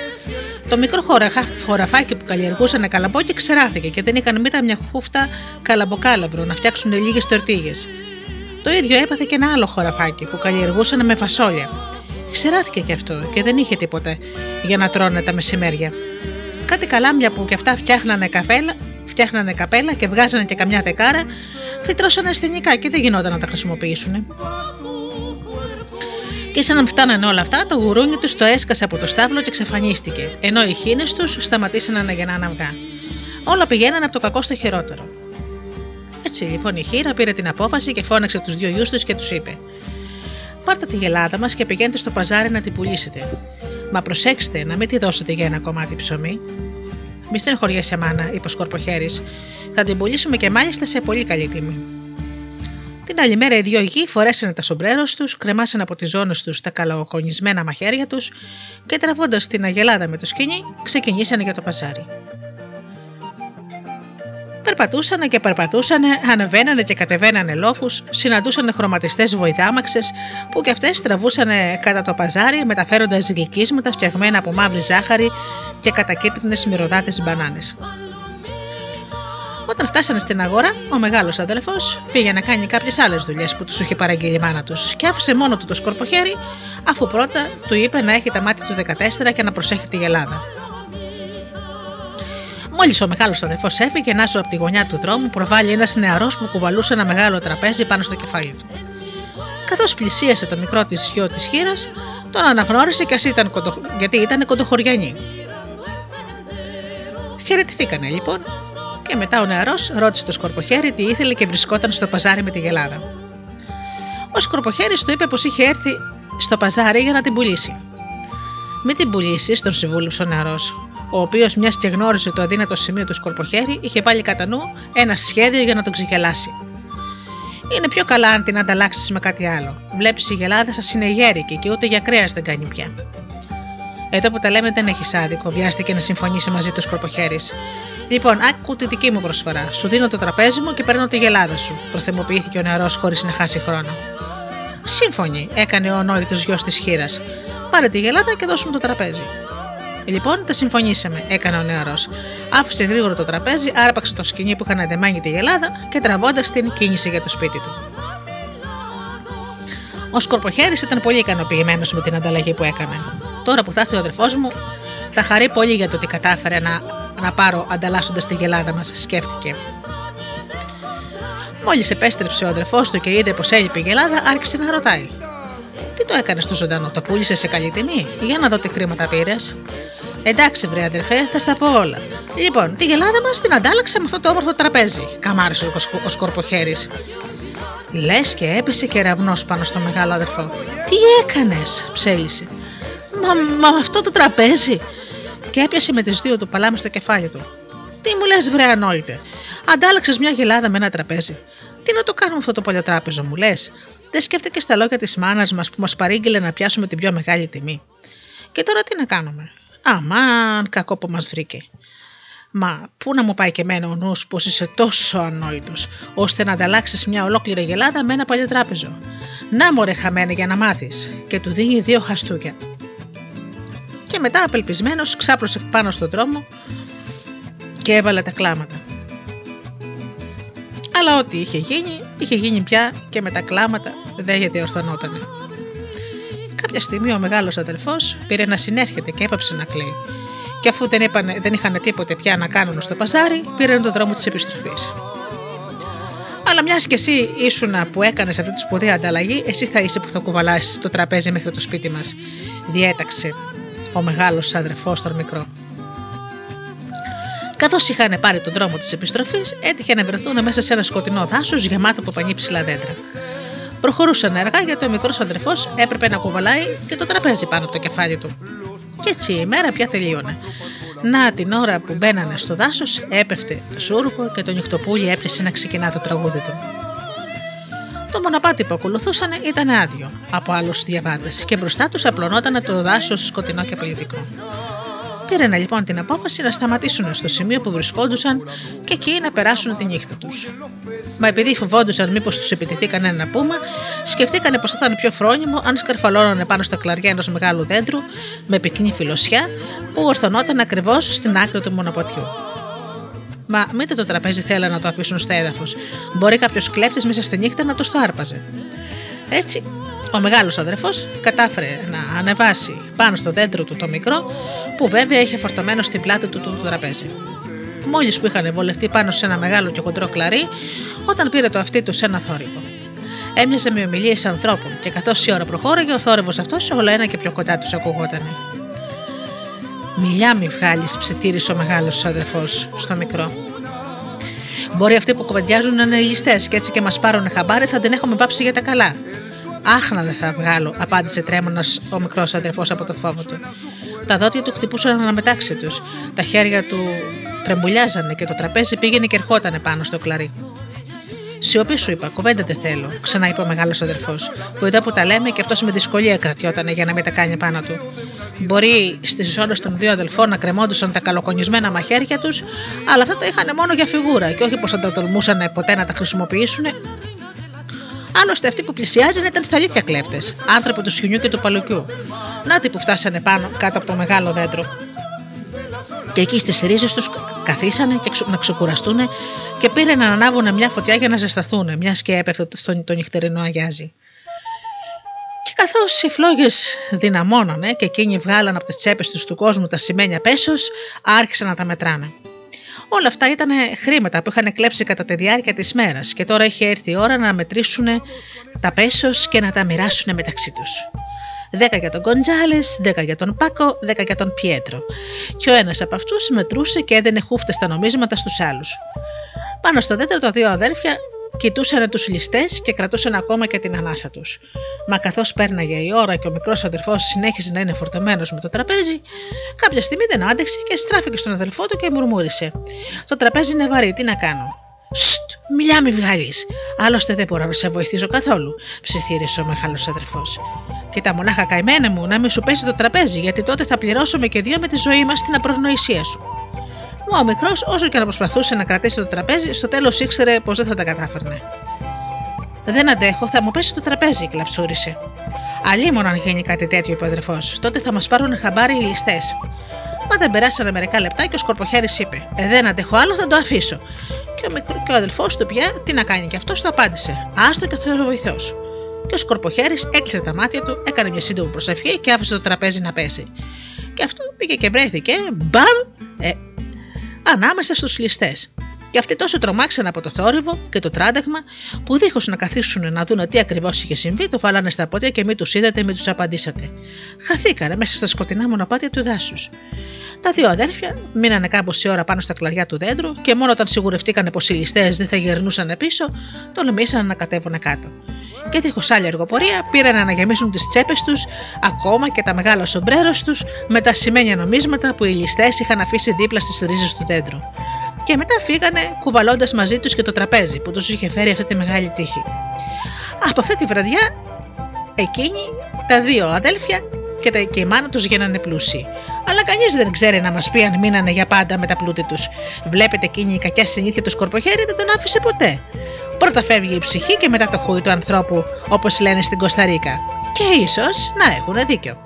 Speaker 1: Το μικρό χωραφά- χωραφάκι που καλλιεργούσαν καλαμπόκι ξεράθηκε και δεν είχαν μήτα μια χούφτα καλαμποκάλαμπρο να φτιάξουν λίγες τορτίγες. Το ίδιο έπαθε και ένα άλλο χωραφάκι που καλλιεργούσαν με φασόλια. Ξεράθηκε κι αυτό και δεν είχε τίποτε για να τρώνε τα μεσημέρια. Κάτι καλάμια που κι αυτά φτιάχνανε, καφέλα, φτιάχνανε καπέλα και βγάζανε και καμιά δεκάρα, φυτρώσανε ασθενικά και δεν γινόταν να τα χρησιμοποιήσουν. Και σαν να φτάνανε όλα αυτά, το γουρούνι τους το έσκασε από το στάβλο και εξαφανίστηκε, ενώ οι χίνε τους σταματήσαν να γεννάνε αυγά. Όλα πηγαίνανε από το κακό στο χειρότερο. Έτσι λοιπόν η χείρα πήρε την απόφαση και φώναξε τους δύο γιους του και τους είπε: Πάρτε τη γελάδα μας και πηγαίνετε στο παζάρι να την πουλήσετε. Μα προσέξτε να μην τη δώσετε για ένα κομμάτι ψωμί. Μη στενοχωριέσαι, μάνα, είπε ο Σκορποχέρης. Θα την πουλήσουμε και μάλιστα σε πολύ καλή τιμή. Την άλλη μέρα οι δυο γη φορέσανε τα σομπρέρος τους, κρεμάσαν από τις ζώνες τους τα καλοκονισμένα μαχαίρια τους και τραβώντας την αγελάδα με το σκηνή, ξεκινήσανε για το παζάρι. Περπατούσαν και περπατούσαν, ανεβαίνανε και κατεβαίνανε λόφους, συναντούσαν χρωματιστές βοηδάμαξε που και αυτές τραβούσαν κατά το παζάρι μεταφέροντας γλυκίσματα φτιαγμένα από μαύρη ζάχαρη και κατακίτρινες μυρωδάτες μπανάνες. Όταν φτάσανε στην αγορά, ο μεγάλος αδελφός πήγε να κάνει κάποιες άλλες δουλειές που τους είχε παραγγείλει η μάνα τους και άφησε μόνο του το σκορποχέρι, αφού πρώτα του είπε να έχει τα μάτια του 14 και να προσέχει τη γελάδα. Μόλις ο μεγάλος αδερφός έφυγε, να από τη γωνιά του δρόμου προβάλλει ένας νεαρός που κουβαλούσε ένα μεγάλο τραπέζι πάνω στο κεφάλι του. Καθώς πλησίασε το μικρό της γιο της χείρας, τον αναγνώρισε και ας ήταν κοντο... γιατί ήταν κοντοχωριανή. Χαιρετηθήκανε λοιπόν και μετά ο νεαρός ρώτησε το σκορποχέρι τι ήθελε και βρισκόταν στο παζάρι με τη γελάδα. Ο σκορποχέρι του είπε πως είχε έρθει στο παζάρι για να την πουλήσει. Μην την πουλήσεις, τον συμβούλεψε ο νεαρό, ο οποίος, μιας και γνώριζε το αδύνατο σημείο του σκορποχέρι, είχε πάλι κατά νου ένα σχέδιο για να τον ξεγελάσει. Είναι πιο καλά αν την ανταλλάξεις με κάτι άλλο. Βλέπεις η γελάδα σας είναι γέρικη και ούτε για κρέας δεν κάνει πια. Εδώ που τα λέμε δεν έχεις άδικο, βιάστηκε να συμφωνήσει μαζί του σκορποχέρι. Λοιπόν, άκου τη δική μου προσφορά. Σου δίνω το τραπέζι μου και παίρνω τη γελάδα σου, προθεμοποιήθηκε ο νεαρός χωρίς να χάσει χρόνο. Σύμφωνοι, έκανε ο νόητο γιος της χείρας. Πάρε τη γελάδα και δώσουμε το τραπέζι. Λοιπόν, τα συμφωνήσαμε, έκανε ο νεαρός. Άφησε γρήγορα το τραπέζι, άρπαξε το σκηνή που είχαν αντεμάνει τη γελάδα και τραβώντας την κίνησε για το σπίτι του. Ο Σκορποχέρης ήταν πολύ ικανοποιημένος με την ανταλλαγή που έκανε. Τώρα που θα έρθει ο αδερφός μου, θα χαρεί πολύ για το ότι κατάφερε να, να πάρω ανταλλάσσοντας τη γελάδα μας, σκέφτηκε. Μόλις επέστρεψε ο αδερφός του και είδε πως έλειπε η γελάδα, άρχισε να ρωτάει. Τι το έκανες στο ζωντανό, το πούλησε σε καλή τιμή, για να δω τι χρήματα πήρες. Εντάξει, βρε αδερφέ, θα στα πω όλα. Λοιπόν, τη γελάδα μας την αντάλλαξα με αυτό το όμορφο τραπέζι, καμάρισε ο σκορποχέρης. Λες και έπεσε κεραυνό πάνω στο μεγάλο αδερφό. Τι έκανες, ψέλισε. Μα, μα αυτό το τραπέζι. Και έπιασε με τις δύο του παλάμες στο κεφάλι του. Τι μου λες, βρε ανόητε. Αντάλλαξες μια γελάδα με ένα τραπέζι. Τι να το κάνουμε αυτό το πολιοτράπεζο, μου λες. Δεν σκέφτηκε στα λόγια της μάνας μας που μας παρήγγειλε να πιάσουμε την πιο μεγάλη τιμή. Και τώρα τι να κάνουμε; Αμάν, κακό που μας βρήκε. Μα πού να μου πάει και εμένα ο νους πως είσαι τόσο ανόητος, ώστε να ανταλλάξεις μια ολόκληρη γελάδα με ένα παλιό τράπεζο; Να μωρέ χαμένε για να μάθεις και του δίνει δύο χαστούκια. Και μετά απελπισμένος ξάπλωσε πάνω στον δρόμο και έβαλε τα κλάματα. Αλλά ό,τι είχε γίνει, είχε γίνει πια και με τα κλάματα δεν διορθωνότανε. Κάποια στιγμή ο μεγάλος αδελφός πήρε να συνέρχεται και έπαψε να κλαίει. Και αφού δεν, είπανε, δεν είχαν τίποτε πια να κάνουν στο παζάρι, πήραν τον δρόμο της επιστροφής. Αλλά μιας και εσύ ήσουν που έκανες αυτή τη σπουδαία ανταλλαγή, εσύ θα είσαι που θα κουβαλάσεις το τραπέζι μέχρι το σπίτι μας, διέταξε ο μεγάλος αδερφός τον μικρό. Καθώς είχαν πάρει τον δρόμο της επιστροφής, έτυχε να βρεθούν μέσα σε ένα σκοτεινό δάσος γεμάτο από πανύψηλα δέντρα. Προχωρούσαν αργά γιατί ο μικρός αδερφός έπρεπε να κουβαλάει και το τραπέζι πάνω από το κεφάλι του. Και έτσι η μέρα πια τελείωνε. Να την ώρα που μπαίνανε στο δάσος, έπεφτε το σούργο και το νυχτοπούλι έπιασε να ξεκινά το τραγούδι του. Το μονοπάτι που ακολουθούσαν ήταν άδειο από άλλους διαβάτες και μπροστά τους απλωνόταν το δάσος σκοτεινό και απειλητικό. Πήραν λοιπόν την απόφαση να σταματήσουν στο σημείο που βρισκόντουσαν και εκεί να περάσουν τη νύχτα τους. Μα επειδή φοβόντουσαν μήπως τους επιτεθεί κανένα πούμα, σκεφτήκανε πως θα ήταν πιο φρόνιμο αν σκαρφαλώνανε πάνω στα κλαριά ενός μεγάλου δέντρου με πυκνή φιλοσιά που ορθωνόταν ακριβώς στην άκρη του μονοπατιού. Μα μήτε το τραπέζι θέλανε να το αφήσουν στο έδαφος. Μπορεί κάποιος κλέφτης μέσα στη νύχτα να το στο άρπαζε. Έτσι, ο μεγάλος αδερφός κατάφερε να ανεβάσει πάνω στο δέντρο του το μικρό, που βέβαια είχε φορτωμένο στην πλάτη του το τραπέζι. Μόλις που είχαν βολευτεί πάνω σε ένα μεγάλο και χοντρό κλαρί, όταν πήρε το αυτί τους σε ένα θόρυβο. Έμοιαζε με ομιλίες ανθρώπων και καθώ η ώρα προχώραγε, ο θόρυβος αυτός όλο ένα και πιο κοντά τους ακουγότανε. Μιλιά μη βγάλεις, ψιθύρισε ο μεγάλος αδερφός στο μικρό. Μπορεί αυτοί που κουβεντιάζουν να είναι ληστές και έτσι και μας πάρουν χαμπάρι θα την έχουμε πάψει για τα καλά. Άχνα δεν θα βγάλω, απάντησε τρέμονα ο μικρός αδερφός από το φόβο του. Τα δόντια του χτυπούσαν αναμετάξι τους. Τα χέρια του τρεμπουλιάζανε και το τραπέζι πήγαινε και ερχόταν πάνω στο κλαρί. Σιωπή σου είπα, κουβέντα δεν θέλω, ξανά είπε ο μεγάλος αδερφός, που εδώ που τα λέμε και αυτός με δυσκολία κρατιόταν για να μην τα κάνει πάνω του. Μπορεί στις ζώνε των δύο αδελφών να κρεμόντουσαν τα καλοκονισμένα μαχαίρια τους, αλλά αυτά τα είχαν μόνο για φιγούρα και όχι πως θα τα τολμούσαν ποτέ να τα χρησιμοποιήσουν. Άλλωστε αυτοί που πλησιάζαν ήταν στα αλήθεια κλέφτες, άνθρωποι του σιουνιού και του παλουκιού. Νάτοι που φτάσανε πάνω κάτω από το μεγάλο δέντρο και εκεί στις ρίζες τους καθίσανε και να ξεκουραστούν και πήραν να ανάβουν μια φωτιά για να ζεσταθούν, μιας και έπεφτε στο το νυχτερινό αγιάζι. Και καθώς οι φλόγες δυναμώνανε και εκείνοι βγάλαν από τις τσέπες τους του κόσμου τα σημαίνια πέσος, άρχισαν να τα μετράνε. Όλα αυτά ήταν χρήματα που είχαν κλέψει κατά τη διάρκεια της μέρας και τώρα είχε έρθει η ώρα να μετρήσουν τα πέσος και να τα μοιράσουν μεταξύ τους. 10 για τον Γκοντζάλε, 10 για τον Πάκο, 10 για τον Πιέτρο. Και ο ένας από αυτούς μετρούσε και έδαινε χούφτες στα νομίσματα στους άλλους. Πάνω στο δέντρο τα δύο αδέρφια κοιτούσαν τους ληστές και κρατούσαν ακόμα και την ανάσα τους. Μα καθώς πέρναγε η ώρα και ο μικρός αδερφός συνέχιζε να είναι φορτωμένος με το τραπέζι, κάποια στιγμή δεν άντεξε και στράφηκε στον αδελφό του και μουρμούρισε: Το τραπέζι είναι βαρύ, τι να κάνω; Στ, μιλιά μη βγάλεις. Άλλωστε δεν μπορώ να σε βοηθήσω καθόλου, ψιθύρισε ο μεγάλος αδερφός. Κοίτα, μονάχα καημένα μου, να μην σου πέσει το τραπέζι, γιατί τότε θα πληρώσουμε και δύο με τη ζωή μας την απρογνοησία σου. Μα ο μικρός, όσο και να προσπαθούσε να κρατήσει το τραπέζι, στο τέλος ήξερε πως δεν θα τα κατάφερνε. Δεν αντέχω, θα μου πέσει το τραπέζι, κλαψούρισε. Αλλήμον αν γίνει κάτι τέτοιο, είπε ο αδερφός, τότε θα μας πάρουν χαμπάρι οι ληστές. Μα δεν περάσανε μερικά λεπτά και ο σκορποχέρης είπε: ε, Δεν αντέχω άλλο, θα το αφήσω. Και ο, μικρό, και ο αδελφός του πια, τι να κάνει και αυτός, το απάντησε: Άστο και θα βοηθό και ο σκορποχέρης έκλεισε τα μάτια του, έκανε μια σύντομη προσευχή και άφησε το τραπέζι να πέσει. Και αυτό πήγε και βρέθηκε, μπαμ, ε, ανάμεσα στους ληστές. Και αυτοί τόσο τρομάξαν από το θόρυβο και το τράνταγμα, που δίχως να καθίσουν να δουν τι ακριβώς είχε συμβεί, το βάλανε στα πόδια και μη τους είδατε, μη τους απαντήσατε. Χαθήκανε μέσα στα σκοτεινά μονοπάτια του δάσους. Τα δύο αδέρφια μείνανε κάμποση ώρα πάνω στα κλαριά του δέντρου και μόνο όταν σιγουρευτήκανε πως οι ληστές δεν θα γερνούσαν πίσω, τολμήσαν να κατέβουν κάτω και δίχως άλλη αργοπορία πήραν να αναγεμίσουν τις τσέπες τους, ακόμα και τα μεγάλα σομπρέρος τους με τα σημαίνια νομίσματα που οι ληστές είχαν αφήσει δίπλα στις ρίζες του δέντρου. Και μετά φύγανε κουβαλώντας μαζί τους και το τραπέζι που τους είχε φέρει αυτή τη μεγάλη τύχη. Από αυτή τη βραδιά, εκείνοι, τα δύο αδέλφια και, τα, και η μάνα τους γίνανε πλούσιοι. Αλλά κανείς δεν ξέρει να μας πει αν μείνανε για πάντα με τα πλούτη τους. Βλέπετε εκείνη η κακιά συνήθεια του σκορποχέρι δεν τον άφησε ποτέ. Πρώτα φεύγει η ψυχή και μετά το χούι του ανθρώπου, όπως λένε στην Κωνσταντίνα. Και ίσως να έχουν δίκιο.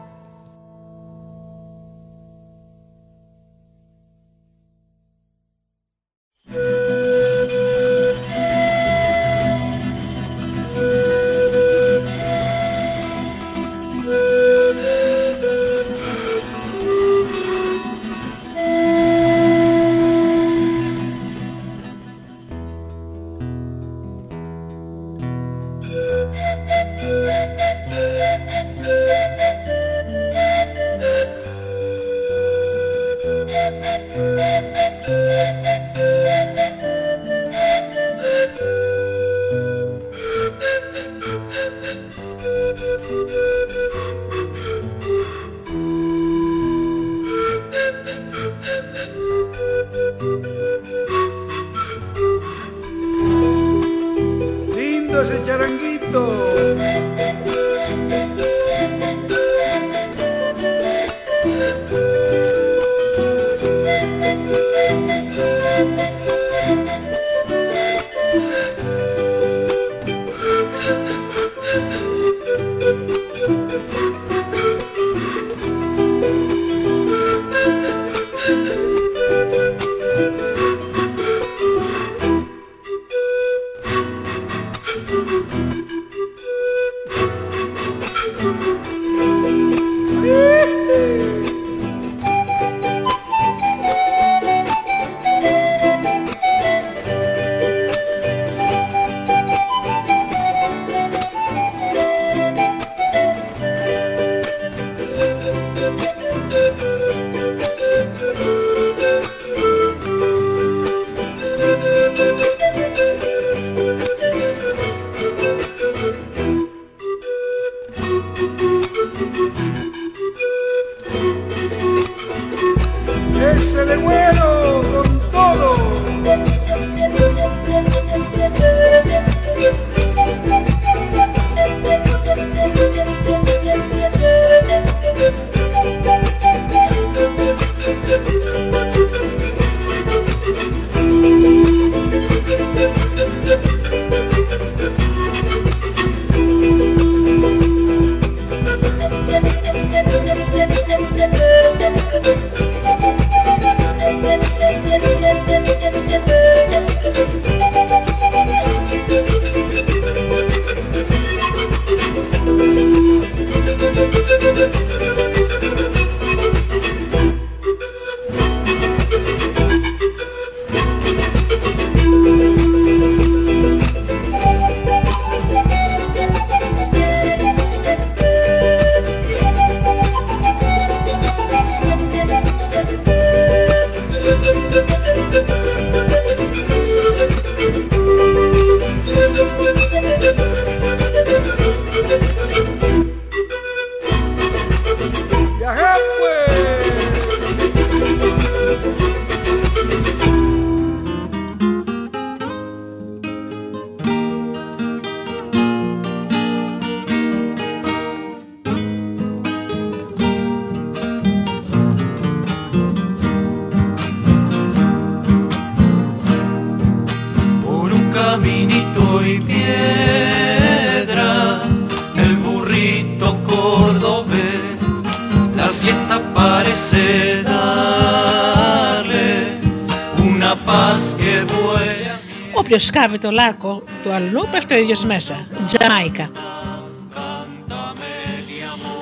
Speaker 1: Όποιο σκάβει το λάκκο του αλλού πέφτει ο ίδιο μέσα. Τζαμάικα.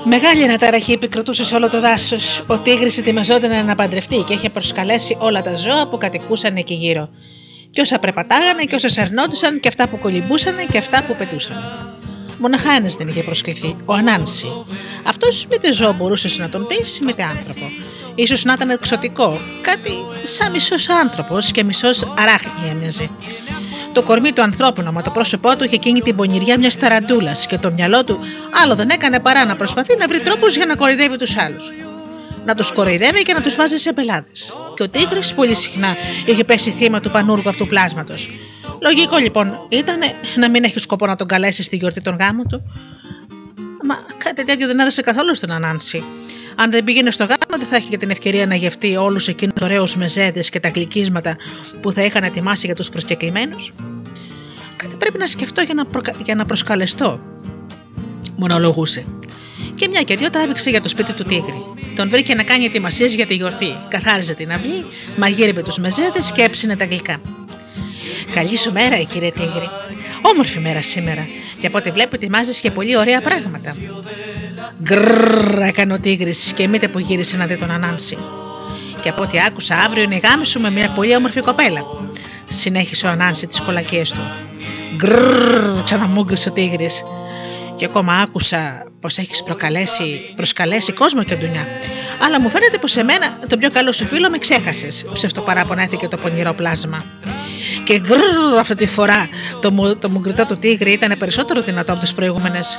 Speaker 1: Μεγάλη αναταραχή επικρατούσε σε όλο το δάσος. Ο τίγρης ετοιμαζόταν να παντρευτεί και είχε προσκαλέσει όλα τα ζώα που κατοικούσαν εκεί γύρω. Και όσα περπατάγανε και όσα σερνόντουσαν και αυτά που κολυμπούσαν και αυτά που πετούσαν. Μοναχά ένας δεν είχε προσκληθεί, ο Ανάνση. Αυτός μήτε ζώο μπορούσες να τον πεις, μήτε άνθρωπο. Ίσως να ήταν εξωτικό, κάτι σαν μισός άνθρωπος και μισός αράχνη έμοιαζε. Το κορμί του ανθρώπινο, μα το πρόσωπό του είχε εκείνη την πονηριά μιας ταραντούλας και το μυαλό του άλλο δεν έκανε παρά να προσπαθεί να βρει τρόπους για να κοροϊδεύει τους άλλους. Να τους κοροϊδεύει και να τους βάζει σε πελάτες. Και ο Τίγρης πολύ συχνά είχε πέσει θύμα του πανούργου αυτού πλάσματος. Λογικό λοιπόν ήταν να μην έχει σκοπό να τον καλέσει στη γιορτή των γάμων του. Μα κάτι τέτοιο δεν άρεσε καθόλου στον Ανάνση. Αν δεν πήγαινε στο γάμο, δεν θα είχε και την ευκαιρία να γευτεί όλους εκείνους του ωραίους μεζέδε και τα γλυκίσματα που θα είχαν ετοιμάσει για τους προσκεκλημένους; Κάτι πρέπει να σκεφτώ για να, προκα... για να προσκαλεστώ. Μονολογούσε. Και μια και δύο τράβηξε για το σπίτι του Τίγρη. Τον βρήκε να κάνει ετοιμασίες για τη γιορτή. Καθάριζε την αυλή, μαγείρευε τους μεζέδε και έψινε τα γλυκά. Καλή σου μέρα, κύριε Τίγρη. Όμορφη μέρα σήμερα. Και από ό,τι βλέπω, ετοιμάζεις και πολύ ωραία πράγματα. Γκρρρρ, έκανε ο Τίγρης και μήτε που γύρισε να δει τον Ανάνση. Και από ό,τι άκουσα, αύριο είναι η γάμη σου με μια πολύ όμορφη κοπέλα. Συνέχισε ο Ανάνση τις κολακίες του. Γκρρρρ, ξαναμούγκρισε ο Τίγρης. Και ακόμα άκουσα πως έχεις προσκαλέσει κόσμο και ντουνιά. Αλλά μου φαίνεται πως εμένα, τον πιο καλό σου φίλο, με ξέχασες. Ψευτοπαραπονέθηκε το πονηρό πλάσμα. Και γκρρρ, αυτή τη φορά το, το μουγκριτό του τίγρη ήταν περισσότερο δυνατό από τις προηγούμενες.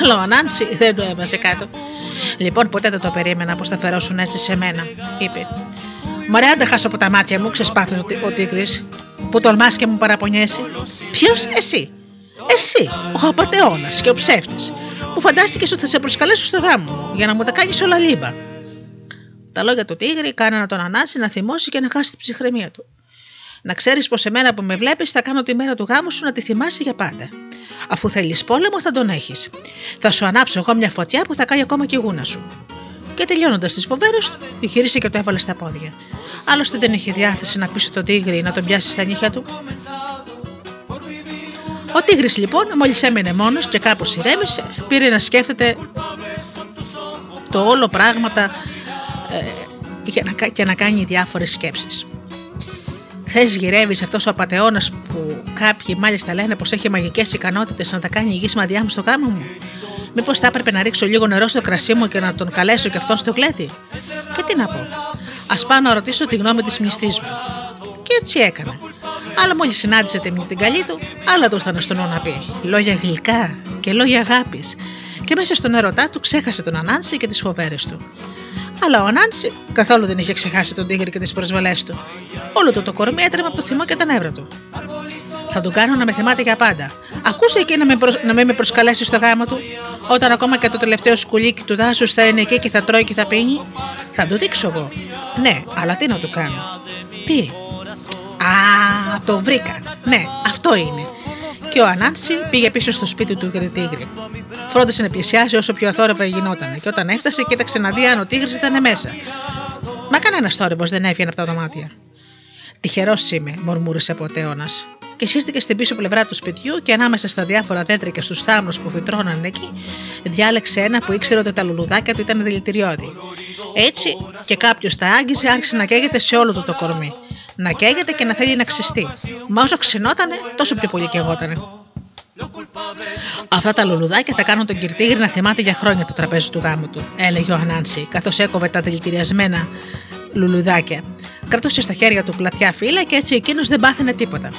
Speaker 1: Αλλά ο Ανάνση δεν το έβαζε κάτω. Λοιπόν, ποτέ δεν το περίμενα πως θα φερόσουν έτσι σε μένα, είπε. Μωρέ, αν δεν χάσω από τα μάτια μου, ξεσπάθησε ο τίγρης. Που τολμάς και μου παραπονιέσαι. Ποιος, εσύ. Εσύ, ο απαταιώνα και ο ψεύτης, που φαντάστηκες ότι θα σε προσκαλέσω στο γάμο μου για να μου τα κάνεις όλα λίμπα. Τα λόγια του τίγρη κάνανε τον Ανάση να θυμώσει και να χάσει την ψυχραιμία του. Να ξέρεις πως εμένα που με βλέπεις θα κάνω τη μέρα του γάμου σου να τη θυμάσαι για πάντα. Αφού θέλεις πόλεμο, θα τον έχεις. Θα σου ανάψω εγώ μια φωτιά που θα κάνει ακόμα και η γούνα σου. Και τελειώνοντας τις φοβέρες του, γύρισε και το έβαλε στα πόδια. Άλλωστε δεν είχε διάθεση να πείσει τον τίγρη να τον πιάσει στα νύχια του. Ο τίγρης λοιπόν, μόλις έμενε μόνος και κάπως ηρέμησε, πήρε να σκέφτεται το όλο πράγματα ε, για να, και να κάνει διάφορες σκέψεις. Θες γυρεύεις αυτός ο απαταιώνας που κάποιοι μάλιστα λένε πως έχει μαγικές ικανότητες να τα κάνει υγιή μαδιά μου στο γάμο μου; Μήπως θα έπρεπε να ρίξω λίγο νερό στο κρασί μου και να τον καλέσω και αυτόν στο κλέτη; Και τι να πω. Α πάω να ρωτήσω τη γνώμη της μνηστή μου. Και έτσι έκανε. Αλλά μόλις συνάντησε την, την καλή του, άλλα του ήρθαν στο νου να πει. Λόγια γλυκά και λόγια αγάπης. Και μέσα στον ερωτά του ξέχασε τον Ανάνση και τις φοβέρες του. Αλλά ο Ανάνση καθόλου δεν είχε ξεχάσει τον τίγρη και τις προσβολές του. Όλο το το κορμί έτρεμε από το θυμό και τα νεύρα του. Θα τον κάνω να με θυμάται για πάντα. Ακούσε εκεί να με, προσ... να με προσκαλέσει στο γάμο του, όταν ακόμα και το τελευταίο σκουλίκι του δάσους θα είναι εκεί και θα τρώει και θα πίνει; Θα του δείξω εγώ. Ναι, αλλά τι να του κάνω; Τι; Α, το βρήκα. Ναι, αυτό είναι. Και ο Ανάνση πήγε πίσω στο σπίτι του για την τίγρη. Φρόντισε να πλησιάσει όσο πιο αθόρυβα γινόταν. Και όταν έφτασε, κοίταξε να δει αν ο τίγρης ήταν μέσα. Μα κανένας θόρυβος δεν έβγαινε από τα δωμάτια. Τυχερός είμαι, μουρμούρισε από Τέωνα. Και σύρθηκε στην πίσω πλευρά του σπιτιού και ανάμεσα στα διάφορα δέντρα και στους θάμνους που φυτρώναν εκεί, διάλεξε ένα που ήξερε ότι τα λουλουδάκια του ήταν δηλητηριώδη. Έτσι και κάποιος τα άγγιζε άρχισε να καίγεται σε όλο το, το κορμί. Να καίγεται και να θέλει να ξυστεί. Μα όσο ξυνότανε, τόσο πιο πολύ καιγότανε. Αυτά τα λουλουδάκια θα κάνουν τον κυρτήγρη να θυμάται για χρόνια το τραπέζι του γάμου του, έλεγε ο Ανάνση, καθώς έκοβε τα δηλητηριασμένα λουλουδάκια. Κρατούσε στα χέρια του πλατιά φύλλα και έτσι εκείνος δεν πάθαινε τίποτα.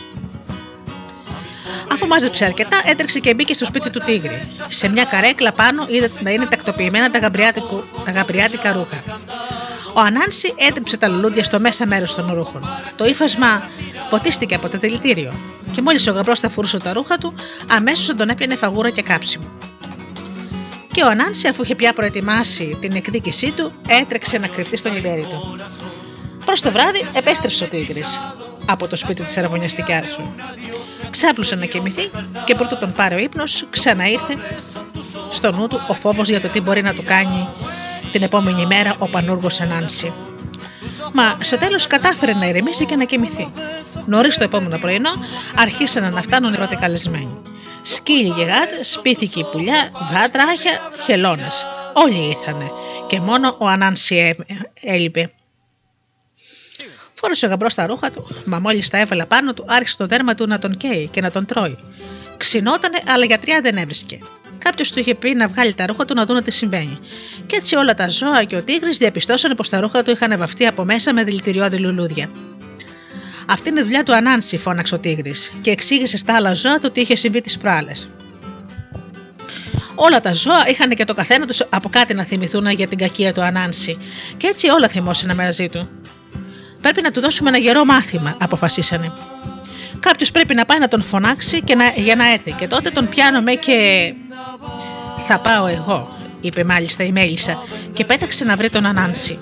Speaker 1: Αφού μάζεψε αρκετά, έτρεξε και μπήκε στο σπίτι του τίγρη. Σε μια καρέκλα πάνω είδε να είναι τακτοποιημένα τα, τα γαμπριάτικα ρούχα. Ο Ανάνση έτριψε τα λουλούδια στο μέσα μέρος των ρούχων. Το ύφασμα ποτίστηκε από το δηλητήριο. Και μόλις ο γαμπρός θα φουρούσε τα ρούχα του, αμέσως τον έπιανε φαγούρα και κάψιμο. Και ο Ανάνση, αφού είχε πια προετοιμάσει την εκδίκησή του, έτρεξε να κρυφτεί στον υπέρι του. Προς το βράδυ επέστρεψε ο Τίγρης από το σπίτι της αραβωνιαστικιά του. Ξάπλωσε να κοιμηθεί και πρώτο τον πάρει ο ύπνος, ξαναήρθε στο νου του ο φόβος για το τι μπορεί να του κάνει την επόμενη μέρα ο πανούργος Ανάνση. Μα στο τέλος κατάφερε να ηρεμήσει και να κοιμηθεί. Νωρίς το επόμενο πρωινό άρχισαν να φτάνουν οι πρώτοι καλεσμένοι. Σκύλοι και γάτε, σπίθηκοι πουλιά, γάτρα, άχια, χελώνες. Όλοι ήρθανε και μόνο ο Ανάνση έλειπε. Φόρεσε ο γαμπρός τα ρούχα του, μα μόλις τα έβαλε πάνω του, άρχισε το δέρμα του να τον καίει και να τον τρώει. Ξινότανε, αλλά γιατριά δεν έβρισκε. Κάποιος του είχε πει να βγάλει τα ρούχα του να δουν τι συμβαίνει. Και έτσι όλα τα ζώα και ο τίγρης διαπιστώσανε πως τα ρούχα του είχαν βαφτεί από μέσα με δηλητηριώδη λουλούδια. Αυτή είναι η δουλειά του Ανάνση, φώναξε ο τίγρης, και εξήγησε στα άλλα ζώα το τι είχε συμβεί τις προάλλες. Όλα τα ζώα είχαν και το καθένα τους από κάτι να θυμηθούν για την κακία του Ανάνση, και έτσι όλα θυμώσανε μαζί του. Πρέπει να του δώσουμε ένα γερό μάθημα, αποφασίσανε. Κάποιος πρέπει να πάει να τον φωνάξει και να, για να έρθει, και τότε τον πιάνομαι και. Θα πάω εγώ, είπε μάλιστα η Μέλισσα, και πέταξε να βρει τον Ανάνση.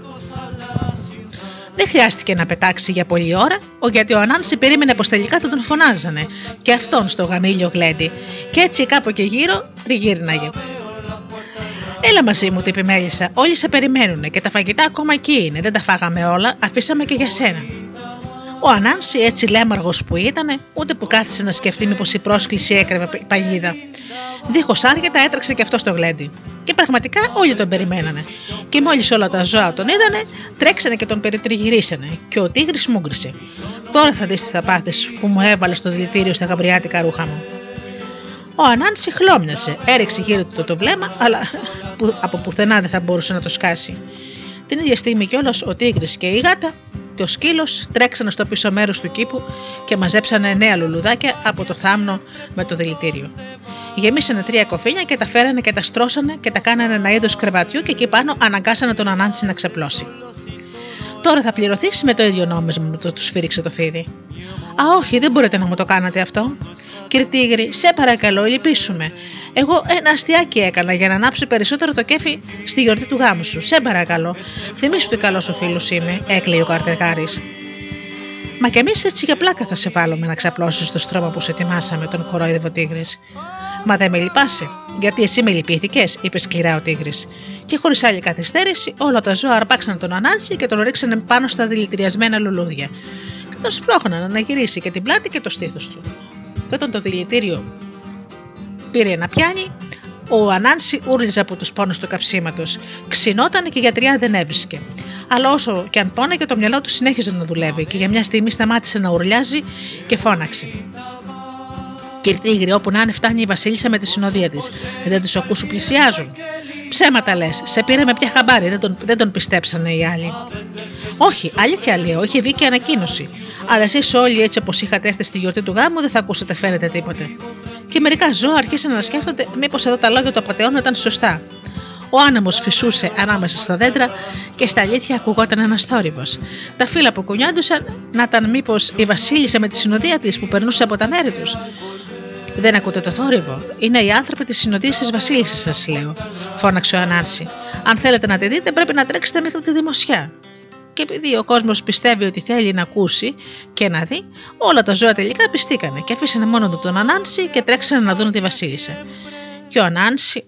Speaker 1: Δεν χρειάστηκε να πετάξει για πολλή ώρα, γιατί ο Ανάνση περίμενε πως τελικά θα τον φωνάζανε, και αυτόν στο γαμήλιο γλέντι, και έτσι κάπου και γύρω τριγύρναγε. Έλα μαζί μου, είπε η Μέλισσα. Όλοι σε περιμένουν και τα φαγητά ακόμα εκεί είναι. Δεν τα φάγαμε όλα, αφήσαμε και για σένα. Ο Ανάνση, έτσι λέμαργος που ήταν, ούτε που κάθισε να σκεφτεί μήπως η πρόσκληση έκρεβε παγίδα. Δίχως άργητα έτρεξε και αυτός στο γλέντι. Και πραγματικά όλοι τον περιμένανε. Και μόλις όλα τα ζώα τον είδανε, τρέξανε και τον περιτριγυρίσανε. Και ο τίγρης μούγκρισε. Τώρα θα δεις τις θα πάθει που μου έβαλε στο δηλητήριο στα γαμπριάτικα ρούχα μου. Ο Ανάνση χλώμιασε, έριξε γύρω του το βλέμμα, αλλά που, από πουθενά δεν θα μπορούσε να το σκάσει. Την ίδια στιγμή κιόλας ο τίγρης και η γάτα και ο σκύλος τρέξανε στο πίσω μέρος του κήπου και μαζέψανε νέα λουλουδάκια από το θάμνο με το δηλητήριο. Γεμίσανε τρία κοφίνια και τα φέρανε και τα στρώσανε και τα κάνανε ένα είδος κρεβατιού και εκεί πάνω αναγκάσανε τον Ανάνση να ξεπλώσει. Τώρα θα πληρωθείς με το ίδιο νόμισμα που το τους σφύριξε το φίδι. Α, όχι, δεν μπορείτε να μου το κάνετε αυτό. Κύριε Τίγρη, σε παρακαλώ, λυπήσουμε. Εγώ ένα αστιάκι έκανα για να ανάψει περισσότερο το κέφι στη γιορτή του γάμου σου. Σε παρακαλώ. Θυμήσου τι καλός ο φίλος είμαι, έκλειγε ο καρτεργάρη. Μα κι εμείς έτσι για πλάκα θα σε βάλουμε να ξαπλώσεις το στρώμα που σε ετοιμάσαμε, τον κορόιδευο Τίγρης. Μα δεν με λυπάσαι, γιατί εσύ με λυπήθηκες, είπε σκληρά ο Τίγρης. Και χωρίς άλλη καθυστέρηση, όλα τα ζώα αρπάξαν τον Ανάνση και τον ρίξανε πάνω στα δηλητηριασμένα λουλούδια. Και τον σπρώχναν να γυρίσει και την πλάτη και το στήθος του. Και όταν το δηλητήριο πήρε να πιάνει, ο Ανάνση ούρλιζε από τους πόνους του καψίματος. Ξινόταν και η γιατριά δεν έβρισκε. Αλλά όσο και αν πόναγε, το μυαλό του συνέχιζε να δουλεύει και για μια στιγμή σταμάτησε να ουρλιάζει και φώναξε. Κυρτήγρη, όπου να είναι, φτάνει η Βασίλισσα με τη συνοδεία της. Δεν τους ακούς σου πλησιάζουν. Ψέματα λες, σε πήρε με πια χαμπάρι, δεν τον, δεν τον πιστέψανε οι άλλοι. Όχι, αλήθεια λέω, είχε δίκαια ανακοίνωση. Αλλά εσείς όλοι έτσι όπως είχατε έρθει στη γιορτή του γάμου δεν θα ακούσετε φαίνεται τίποτε. Και μερικά ζώα άρχισαν να σκέφτονται μήπως εδώ τα λόγια του απαταιώνα ήταν σωστά. Ο άνεμος φυσούσε ανάμεσα στα δέντρα και στα αλήθεια ακουγόταν ένας θόρυβος. Τα φύλλα που κουνιόντουσαν να ήταν μήπως η Βασίλισσα με τη συνοδεία της που περνούσε από τα μέρη τους. Δεν ακούτε το θόρυβο. Είναι οι άνθρωποι της συνοδείας της Βασίλισσας, σας λέω, φώναξε ο Ανάνση. Αν θέλετε να τη δείτε, πρέπει να τρέξετε μέχρι τη δημοσιά. Και επειδή ο κόσμος πιστεύει ότι θέλει να ακούσει και να δει, όλα τα ζώα τελικά πιστήκανε και αφήσανε μόνο του τον Ανάνση και τρέξανε να δουν τη Βασίλισσα. Και ο Ανάνση,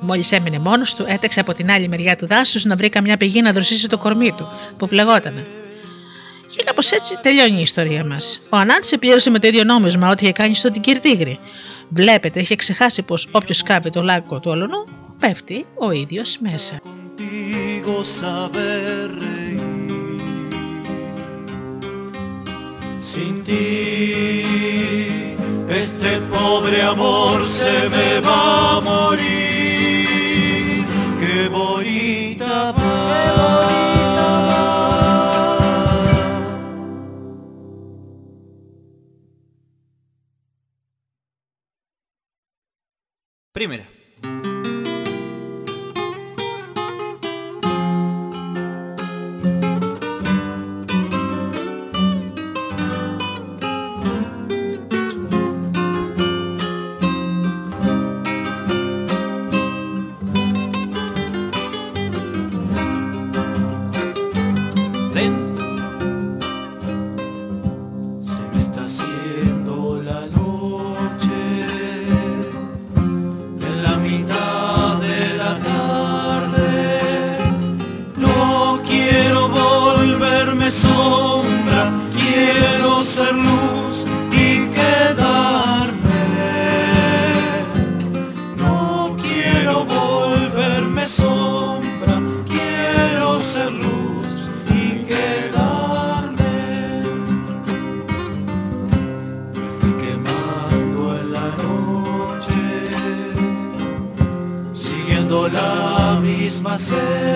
Speaker 1: μόλις έμεινε μόνος του, έτρεξε από την άλλη μεριά του δάσους να βρει καμιά πηγή να δροσίσει το κορμί του, που φλεγότανε. Και κάπως έτσι τελειώνει η ιστορία μας. Ο Ανάνση πλήρωσε με το ίδιο νόμισμα ό,τι είχε κάνει στον Τικυρτήγρη. Βλέπετε, είχε ξεχάσει πως όποιος σκάβει το λάκκο του ολονού, πέφτει ο ίδιος μέσα.
Speaker 5: contigo saber reír. Sin ti, este pobre amor se me va a morir. Qué bonita Primera. myself.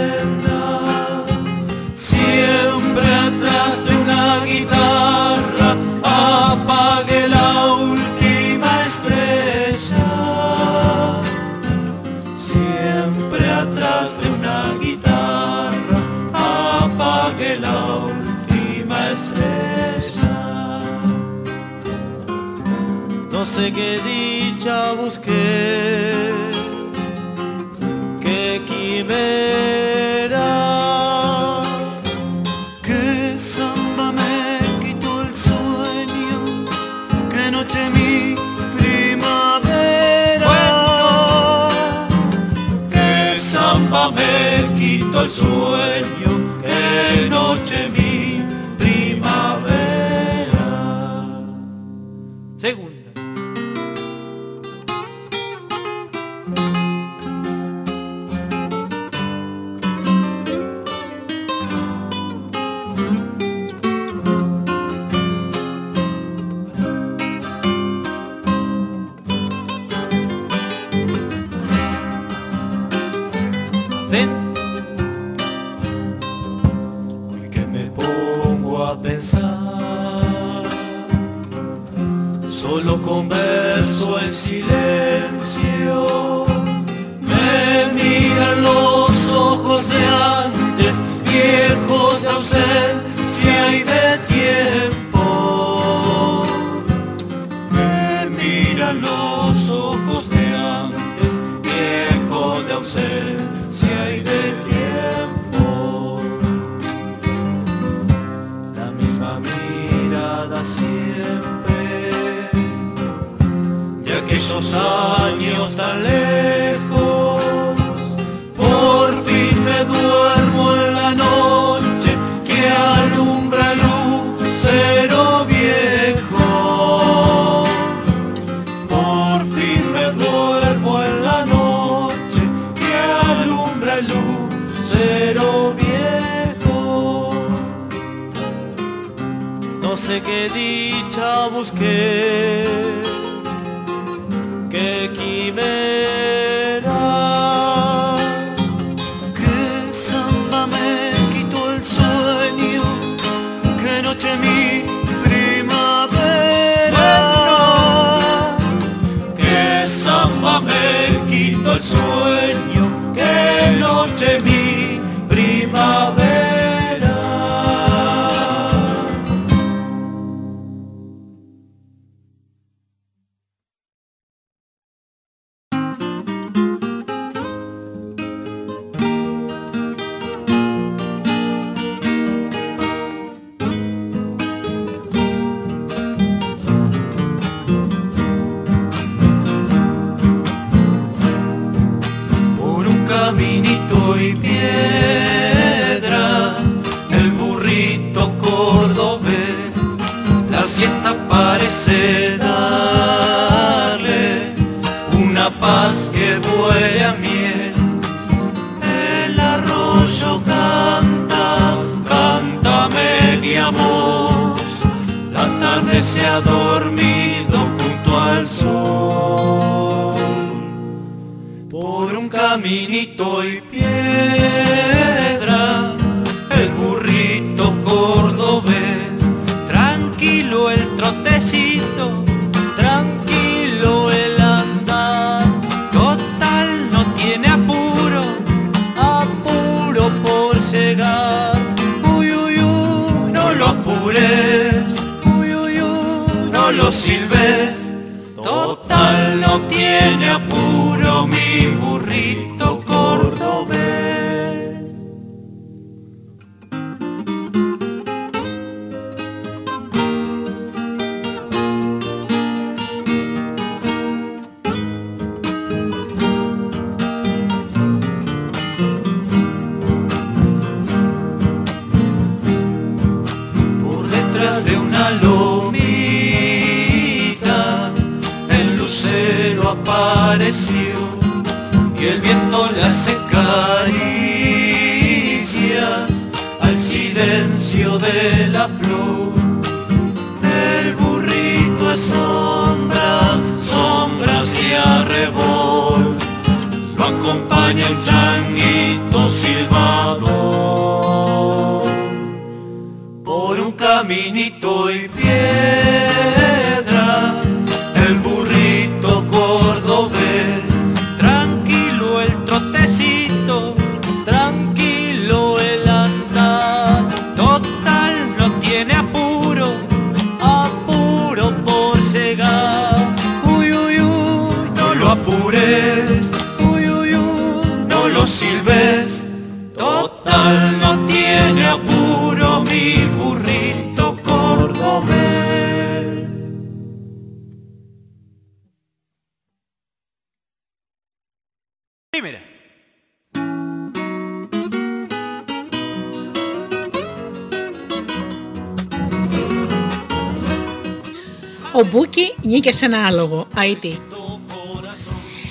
Speaker 5: Sueño, qué noche mi silencio. Me miran los ojos de antes, viejos de ausencia y de tiempo. Me miran los ojos de antes, viejos de ausencia aquellos años tan lejos. Por fin me duermo en la noche que alumbra el lucero viejo. Por fin me duermo en la noche que alumbra el lucero viejo. No sé qué dicha busqué, qué quimera, qué samba me quitó el sueño, qué noche mi primavera, qué samba me quitó el sueño, qué noche mi parece darle una paz que huele a miel. El arroyo canta, cántame mi amor, la tarde se ha dormido junto al sol por un caminito y hace caricias al silencio de la flor. El burrito es sombra, sombras y arrebol, lo acompaña un changuito silbado
Speaker 1: Ο Μπούκι νίκησε ένα άλογο, Αϊτή.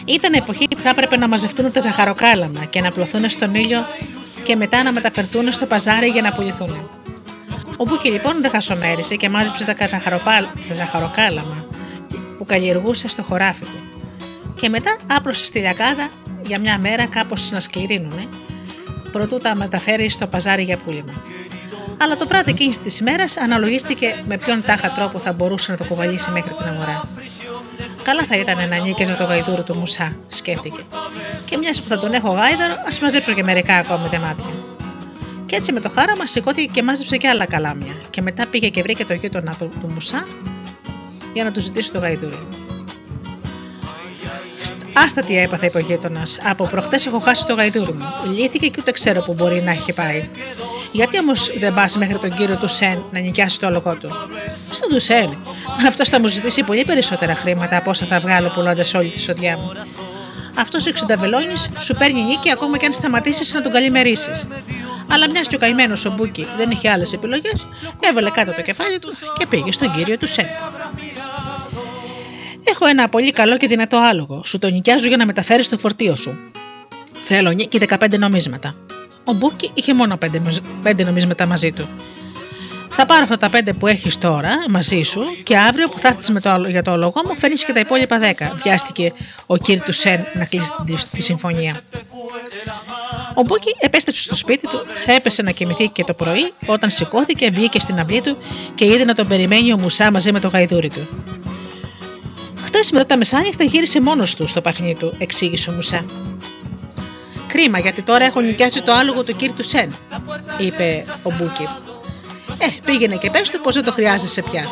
Speaker 1: Ήταν εποχή που θα έπρεπε να μαζευτούν τα ζαχαροκάλαμα και να απλωθούν στον ήλιο και μετά να μεταφερθούν στο παζάρι για να πουληθούν. Ο Μπούκι λοιπόν δεν χασομέρισε και μάζεψε τα, ζαχαροπάλ- τα ζαχαροκάλαμα που καλλιεργούσε στο χωράφι του. Και μετά άπλωσε στη λιακάδα για μια μέρα κάπως να σκληρύνουνε, προτού τα μεταφέρει στο παζάρι για πούλημα. Αλλά το βράδυ εκείνης της ημέρας αναλογίστηκε με ποιον τάχα τρόπο θα μπορούσε να το κουβαλήσει μέχρι την αγορά. Καλά θα ήταν να νίκαιζε το γαϊδούρι του Μουσά, σκέφτηκε. Και μιας που θα τον έχω γάιδαρο, ας μαζέψω και μερικά ακόμη δεμάτια. Και έτσι με το χάραμα σηκώθηκε και μάζεψε και άλλα καλάμια. Και μετά πήγε και βρήκε το γείτονα του, του Μουσά για να του ζητήσει το γαϊδούρι. Άστα τι έπαθε, είπε ο γείτονα. Από προχτές έχω χάσει το γαϊδούρι μου. Λύθηκε και ούτε ξέρω που μπορεί να έχει πάει. Γιατί όμως δεν πας μέχρι τον κύριο του Σεν να νοικιάσεις το άλογο του; Στον του Σεν. Αυτός θα μου ζητήσει πολύ περισσότερα χρήματα από όσα θα βγάλω πουλώντας όλη τη σοδιά μου. Αυτός ο εξενταβελόνη σου παίρνει νίκη ακόμα και αν σταματήσεις να τον καλημερίσεις. Αλλά μιας και ο καημένος ο Μπούκι δεν είχε άλλες επιλογές, έβαλε κάτω το κεφάλι του και πήγε στον κύριο του Σεν. Έχω ένα πολύ καλό και δυνατό άλογο. Σου το νοικιάζω για να μεταφέρεις το φορτίο σου. Θέλω νοίκι 15 νομίσματα. Ο Μπούκι είχε μόνο 5, 5 νομίσματα μαζί του. Θα πάρω αυτά τα 5 που έχεις τώρα μαζί σου και αύριο που θα έρθεις με το, για το άλογο μου φέρνεις και τα υπόλοιπα 10. Βιάστηκε ο κύριος Τουσέν να κλείσει τη, τη συμφωνία. Ο Μπούκι επέστρεψε στο σπίτι του, έπεσε να κοιμηθεί και το πρωί όταν σηκώθηκε, βγήκε στην αυλή του και είδε να τον περιμένει ο Μουσά μαζί με το γαϊδούρι του. Χθε μετά τα μεσάνυχτα γύρισε μόνος του στο παχνί του, εξήγησε ο Μουσά. Κρίμα, γιατί τώρα έχω νοικιάσει το άλογο του κύριου του Σεν, είπε ο Μπούκι. Ε, πήγαινε και πες του πως δεν το χρειάζεσαι πια.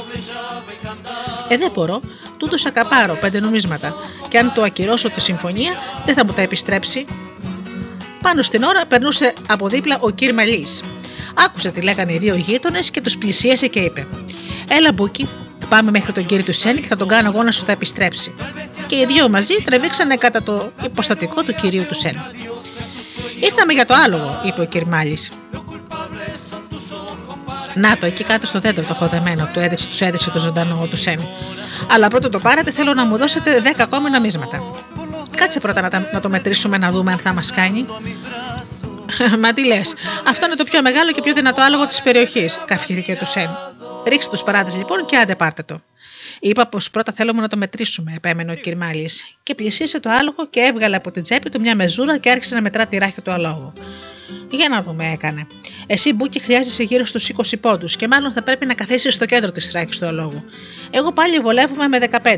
Speaker 1: Ε, δεν μπορώ, του δώσα καπάρο πέντε νομίσματα και αν το ακυρώσω τη συμφωνία δεν θα μου τα επιστρέψει. Πάνω στην ώρα περνούσε από δίπλα ο κύρι Μαλής. Άκουσε τι λέγανε οι δύο γείτονες και τους πλησίασε και είπε: Έλα, Μπούκι, πάμε μέχρι τον κύριο του Σεν και θα τον κάνω εγώ να σου τα επιστρέψει. Και οι δύο μαζί τρεβήξανε κατά το υποστατικό του κυρίου του Σεν. Ήρθαμε για το άλογο, είπε ο κ. Μάλης. Να το, εκεί κάτω στο δέντρο το έχω δεμένο, του έδειξε, τους έδειξε το ζωντανό του Σεν. Αλλά πρώτα το πάρετε, θέλω να μου δώσετε 10 ακόμη νομίσματα. Κάτσε πρώτα να, τα- να το μετρήσουμε να δούμε αν θα μας κάνει. Μα τι λες, αυτό είναι το πιο μεγάλο και πιο δυνατό άλογο της περιοχής, καυχήθηκε του Σεν. Ρίξτε τους παράδε λοιπόν και άντε πάρτε το. Είπα πως πρώτα θέλουμε να το μετρήσουμε, επέμενε ο κ. Μάλη. Και πλησίασε το άλογο και έβγαλε από την τσέπη του μια μεζούρα και άρχισε να μετρά τη ράχη του αλόγου. Για να δούμε, έκανε. Εσύ, Μπούκι, χρειάζεσαι γύρω στους 20 πόντους και μάλλον θα πρέπει να καθίσεις στο κέντρο της ράχης του αλόγου. Εγώ πάλι βολεύομαι με 15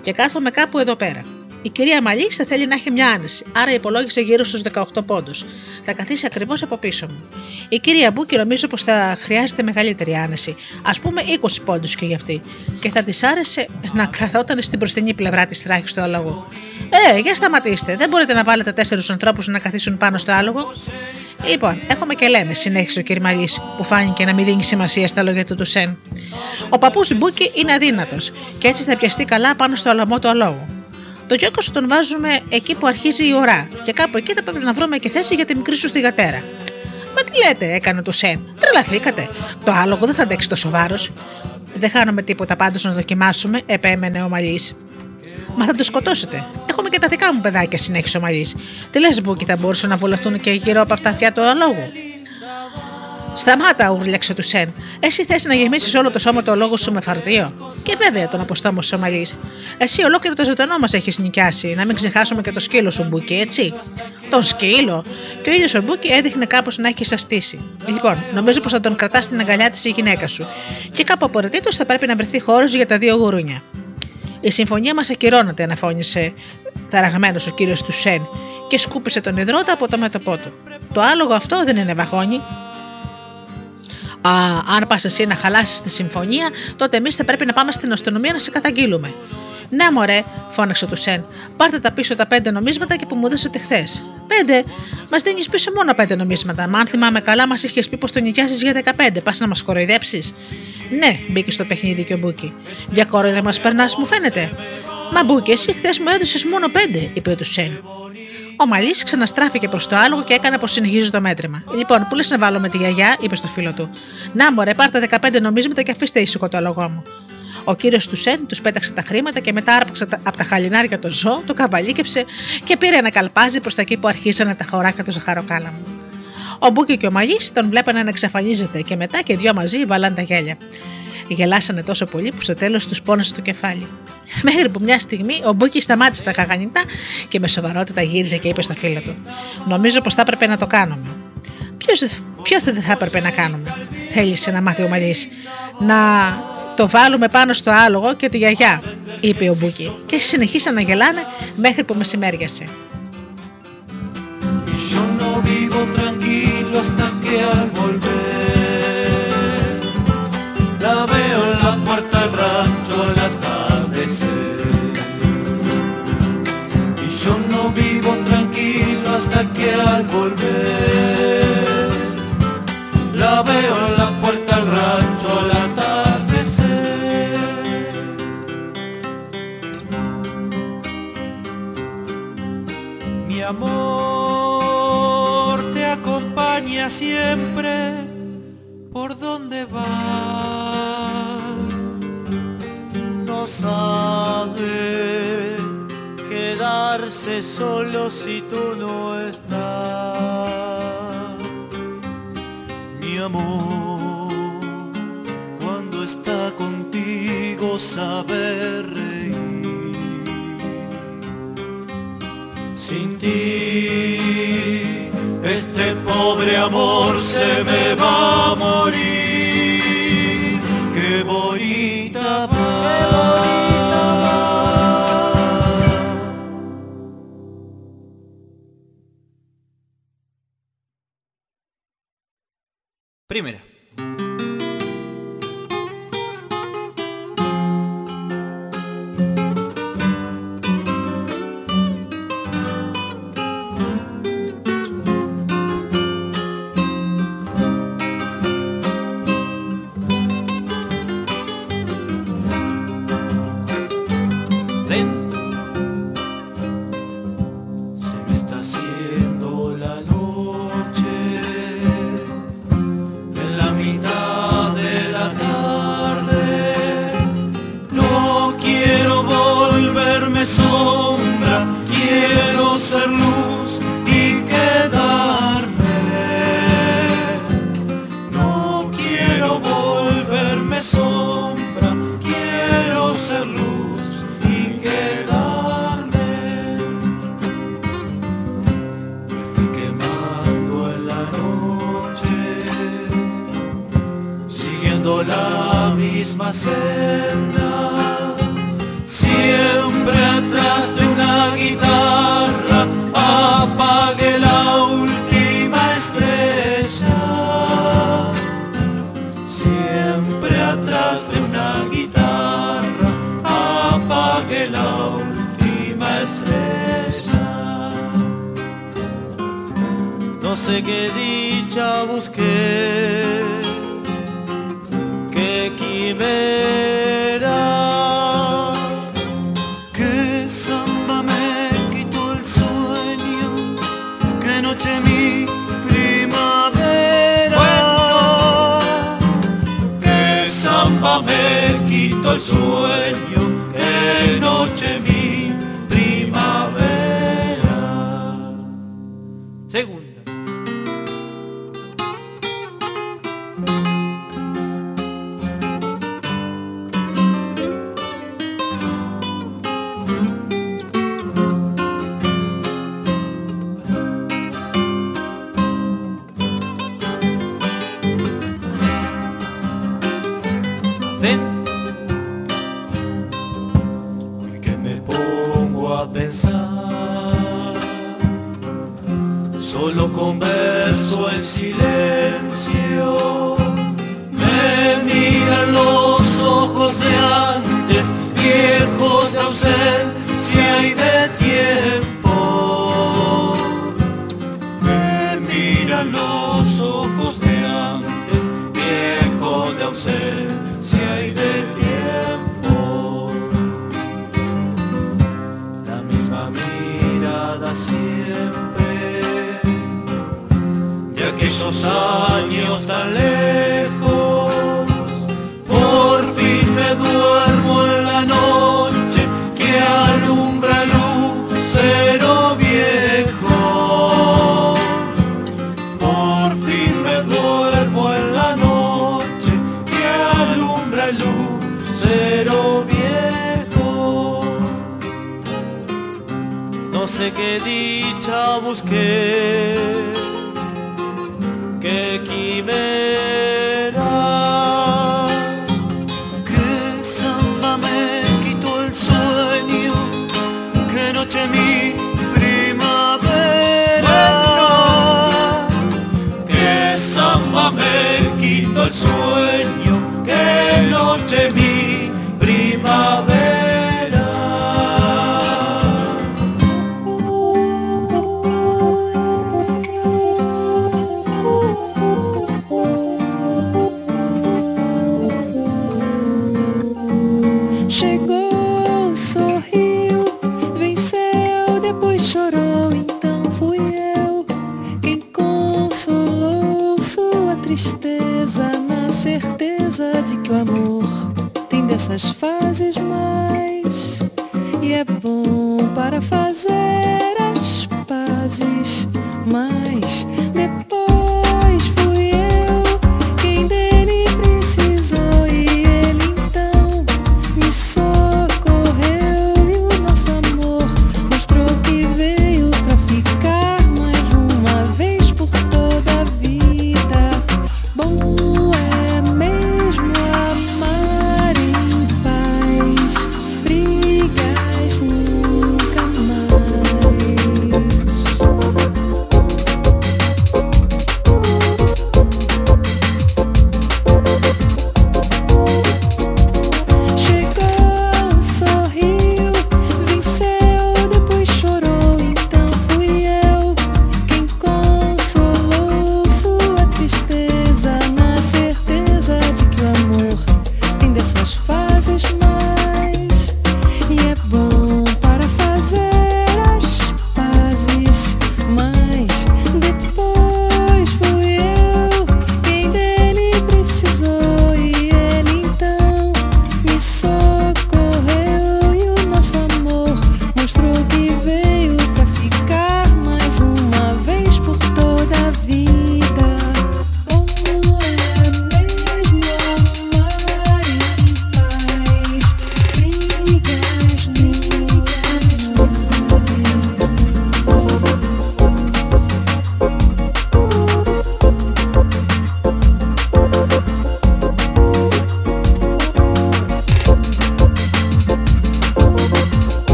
Speaker 1: και κάθομαι κάπου εδώ πέρα. Η κυρία Μαλή θα θέλει να έχει μια άνεση, άρα υπολόγισε γύρω στους 18 πόντους. Θα καθίσει ακριβώς από πίσω μου. Η κυρία Μπούκι νομίζω πως θα χρειάζεται μεγαλύτερη άνεση, ας πούμε 20 πόντους και γι' αυτή, και θα της άρεσε να καθόταν στην μπροστινή πλευρά της ράχης του αλόγου. Ε, για σταματήστε, δεν μπορείτε να βάλετε τέσσερους ανθρώπους να καθίσουν πάνω στο άλογο. Λοιπόν, έχουμε και λέμε, συνέχισε ο κ. Μαλής, που φάνηκε να μην δίνει σημασία στα λόγια του Τουσέν. Ο παππούς Μπούκι είναι αδύνατος και έτσι θα πιαστεί καλά πάνω στο λαιμό του αλόγου. Το Γιώκο τον βάζουμε εκεί που αρχίζει η ώρα και κάπου εκεί θα πρέπει να βρούμε και θέση για τη μικρή σου θηγατέρα. Μα τι λέτε, έκανε το Σεν. Τρελαθήκατε. Το άλογο δεν θα αντέξει τόσο βάρος. Δεν χάνουμε τίποτα πάντως να δοκιμάσουμε, επέμενε ο Μαλής. Μα θα το σκοτώσετε. Έχουμε και τα δικά μου παιδάκια, συνέχισε ο Μαλής. Τι λες, Μπούκι, θα μπορούσαν να βολευτούν και γύρω από αυτά αυτιά του αλόγου. Σταμάτα, ούρλιαξε του Σεν. Εσύ θες να γεμίσεις όλο το σώμα το λόγο σου με φαρτίο. Και βέβαια τον αποστόμωσε ο Μαλή. Εσύ ολόκληρο το ζωντανό μας έχεις νοικιάσει. Να μην ξεχάσουμε και το σκύλο σου, Μπούκι, έτσι; Τον σκύλο; Και ο ίδιος ο Μπούκι έδειχνε κάπως να έχει σαστίσει. Λοιπόν, νομίζω πως θα τον κρατά στην αγκαλιά της η γυναίκα σου. Και κάπου απαραιτήτως θα πρέπει να βρεθεί χώρος για τα δύο γουρούνια. Η συμφωνία μας ακυρώνεται, αναφώνησε ταραγμένος ο κύριος Τουσέν και σκούπισε τον ιδρώτα από το μέτωπό του. Το άλογο αυτό δεν είναι βαγόνι, Α, αν πας εσύ να χαλάσεις τη συμφωνία, τότε εμείς θα πρέπει να πάμε στην αστυνομία να σε καταγγείλουμε. Ναι, μωρέ, φώναξε ο Τουσέν. Πάρτε τα πίσω τα πέντε νομίσματα και που μου δώσατε χθες. Πέντε. Μας δίνεις πίσω μόνο πέντε νομίσματα. Μα αν θυμάμαι καλά, μας είχες πει πως το νοικιάζεις για 15. Πας να μας κοροϊδέψεις. Ναι, μπήκε στο παιχνίδι και ο Μπούκι. Για κόροϊδα μας περνάς, μου φαίνεται. Μα Μπούκι, εσύ χθες μου έδωσες μόνο πέντε, είπε ο Τουσέν. Ο Μαλής ξαναστράφηκε προς το άλογο και έκανε πως συνεχίζει το μέτρημα. Λοιπόν, πού λες να βάλω με τη γιαγιά, είπε στο φίλο του. Να μωρέ, πάρτε 15 νομίσματα και αφήστε ήσυχο το άλογό μου. Ο κύριος Τουσέν τους πέταξε τα χρήματα και μετά άρπαξε από τα χαλινάρια το ζώο, το καβαλίκεψε και πήρε ένα καλπάζι προς τα εκεί που αρχίσανε τα χωράφια του ζαχαροκάλαμου. Ο Μπούκι και ο Μαλή τον βλέπανε να εξαφανίζεται και μετά και δυο μαζί βάλαν τα γέλια. Γελάσανε τόσο πολύ που στο τέλος τους πόνεσε το κεφάλι. Μέχρι που μια στιγμή ο Μπούκι σταμάτησε τα χαχανητά και με σοβαρότητα γύρισε και είπε στο φίλο του: Νομίζω πως θα έπρεπε να το κάνουμε. Ποιος δεν θα έπρεπε να κάνουμε, θέλησε να μάθει ο Μαλή. Να το βάλουμε πάνω στο άλογο και τη γιαγιά, είπε ο Μπούκι, και συνεχίσαν να γελάνε μέχρι που μεσημέριασε.
Speaker 5: La veo en la puerta del rancho al atardecer. Y yo no vivo tranquilo hasta que al volver la veo en siempre por dónde vas. No sabe quedarse solo si tú no estás. Mi amor, cuando está contigo sabe reír. Sin ti este pobre amor se me va a morir. Qué bonita va. Primera.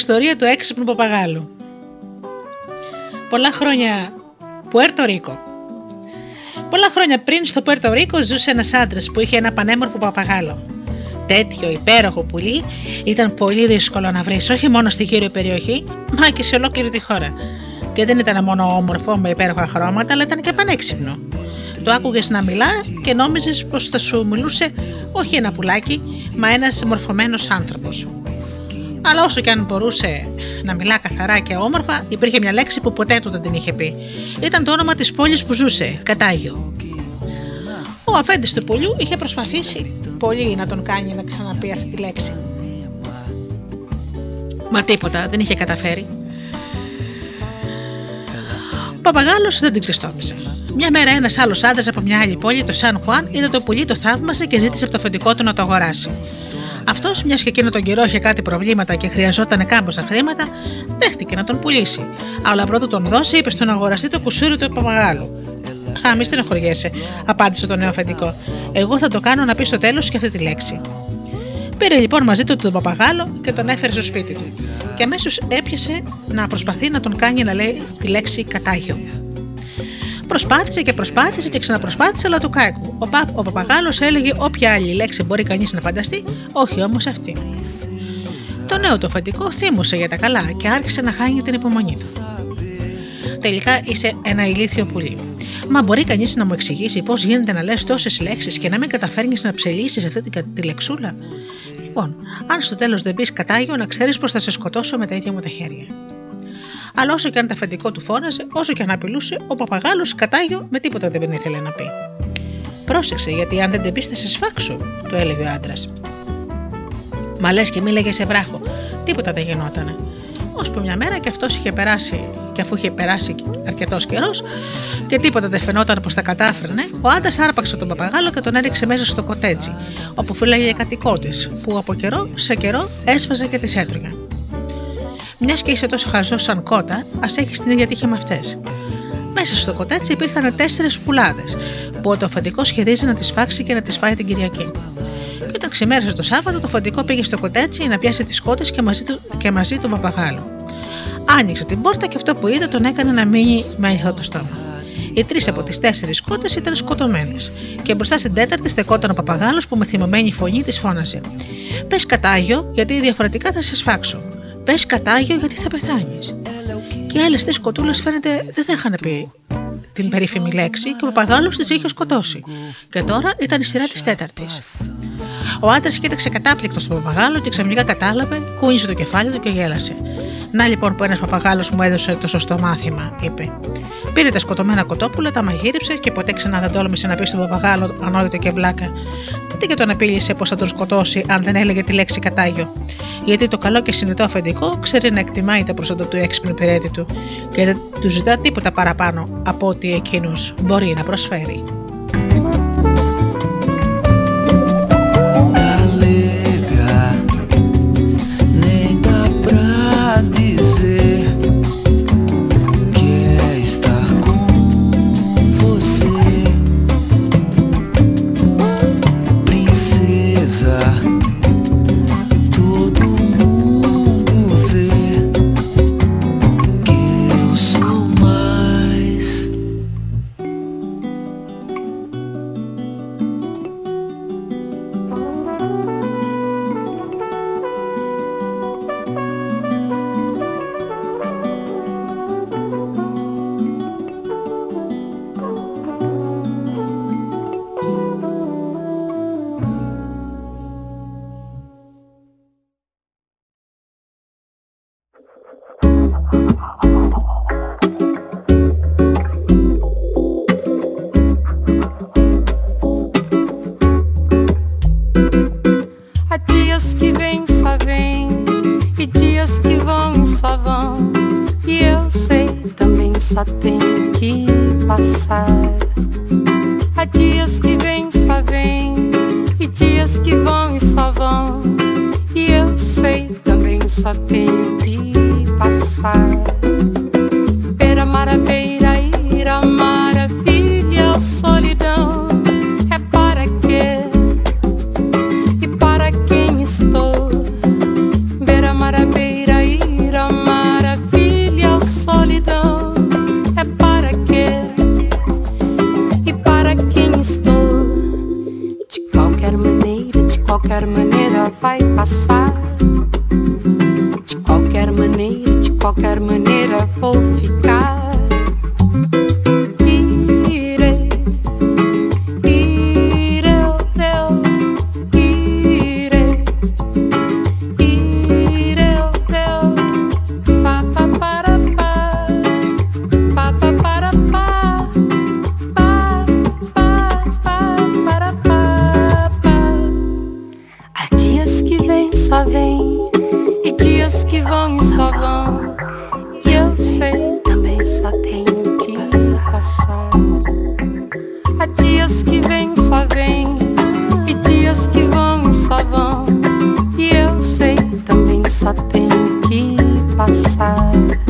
Speaker 1: Ιστορία του έξυπνου παπαγάλου. Πολλά χρόνια Πουέρτο Ρίκο. Πολλά χρόνια πριν στο Πουέρτο Ρίκο ζούσε ένας άντρας που είχε ένα πανέμορφο παπαγάλο. Τέτοιο υπέροχο πουλί ήταν πολύ δύσκολο να βρεις όχι μόνο στη γύρω περιοχή, μα και σε ολόκληρη τη χώρα. Και δεν ήταν μόνο όμορφο με υπέροχα χρώματα, αλλά ήταν και πανέξυπνο. Το άκουγες να μιλά και νόμιζες πως θα σου μιλούσε όχι ένα πουλάκι, μα ένας μορφωμένος άνθρωπος. Αλλά όσο και αν μπορούσε να μιλά καθαρά και όμορφα, υπήρχε μια λέξη που ποτέ του δεν την είχε πει. Ήταν το όνομα της πόλης που ζούσε, Κατάγιο. Ο αφέντης του πουλιού είχε προσπαθήσει πολύ να τον κάνει να ξαναπεί αυτή τη λέξη. Μα τίποτα, δεν είχε καταφέρει. Ο παπαγάλος δεν την ξεστόμιζε. Μια μέρα ένας άλλος άντρας από μια άλλη πόλη, το Σαν Χουάν, είδε το πουλί, το θαύμασε και ζήτησε από το αφεντικό του να το αγοράσει. Αυτός, μιας και εκείνο τον καιρό είχε κάτι προβλήματα και χρειαζόταν κάμποσα χρήματα, δέχτηκε να τον πουλήσει. Αλλά πρώτο τον δώσει, είπε στον αγοραστή το κουσούρι του παπαγάλου. Α, μη στενοχωριέσαι, απάντησε το νέο αφεντικό. Εγώ θα το κάνω να πει στο τέλος και αυτή τη λέξη. Πήρε λοιπόν μαζί του τον παπαγάλο και τον έφερε στο σπίτι του. Και αμέσως έπιασε να προσπαθεί να τον κάνει να λέει τη λέξη κατάγιο. Προσπάθησε και προσπάθησε και ξαναπροσπάθησε, αλλά του κάκου. Ο, πα, ο παπαγάλος έλεγε όποια άλλη λέξη μπορεί κανείς να φανταστεί, όχι όμως αυτή. Το νέο το αφεντικό θύμωσε για τα καλά και άρχισε να χάνει την υπομονή του. Τελικά είσαι ένα ηλίθιο πουλί. Μα μπορεί κανείς να μου εξηγήσει πώς γίνεται να λες τόσες λέξεις και να μην καταφέρνεις να ψελίσεις αυτή τη λεξούλα; Λοιπόν, αν στο τέλος δεν πεις κατάγιο, να ξέρεις πως θα σε σκοτώσω με τα ίδια μου τα χέρια. Αλλά όσο και αν τα αφεντικό του φώναζε, όσο και αν απειλούσε, ο παπαγάλος κατάγιο με τίποτα δεν ήθελε να πει. Πρόσεξε, γιατί αν δεν την πεις θα σε σφάξω, του έλεγε ο άντρας. Μα λες και μίλαγε σε βράχο, τίποτα δεν γινότανε. Ώσπου μια μέρα και αυτός είχε περάσει, και αφού είχε περάσει αρκετός καιρός και τίποτα δεν φαινόταν πως τα κατάφερνε, ο άντρας άρπαξε τον παπαγάλο και τον έριξε μέσα στο κοτέτσι, όπου φύλαγε κατοικώτη, που από καιρό σε καιρό έσφαζε και τι έτρωγε. Μιας και είσαι τόσο χαζό σαν κότα, ας έχεις την ίδια τύχη με αυτές. Μέσα στο κοτέτσι υπήρχαν τέσσερι πουλάδες, που το αφεντικό σχεδίζει να τις φάξει και να τις φάει την Κυριακή. Και όταν ξημέρωσε το Σάββατο, το φαντικό πήγε στο κοτέτσι να πιάσει τις κότες και μαζί του και μαζί τον παπαγάλο. Άνοιξε την πόρτα και αυτό που είδε τον έκανε να μείνει με ανοιχτό το στόμα. Οι τρεις από τις τέσσερις κότες ήταν σκοτωμένες, και μπροστά στην τέταρτη στεκόταν ο παπαγάλος που με θυμωμένη φωνή της φώνασε: Πες κατάγιο, γιατί διαφορετικά θα σε σφάξω. Πες κατάγιο, γιατί θα πεθάνεις. Και οι άλλες τρεις κοτούλες φαίνεται δεν θα είχαν πει την περίφημη λέξη και ο παπαγάλο τις είχε σκοτώσει. Και τώρα ήταν η σειρά της τέταρτης. Ο άντρας κοίταξε κατάπληκτος στον παπαγάλο και ξαφνικά κατάλαβε, κούνησε το κεφάλι του και γέλασε. Να λοιπόν που ένας παπαγάλος μου έδωσε το σωστό μάθημα, είπε. Πήρε τα σκοτωμένα κοτόπουλα, τα μαγείρεψε και ποτέ ξανά δεν τόλμησε να πει στον παπαγάλο ανόητο και βλάκα. Τι και τον απείλησε πως θα τον σκοτώσει αν δεν έλεγε τη λέξη κατάγιο. Γιατί το καλό και συνειδητό αφεντικό ξέρει να εκτιμάει τα προσόντα του έξυπνου υπηρέτη του και δεν του ζητά τίποτα παραπάνω από ό,τι εκείνος μπορεί να προσφέρει. Thank you.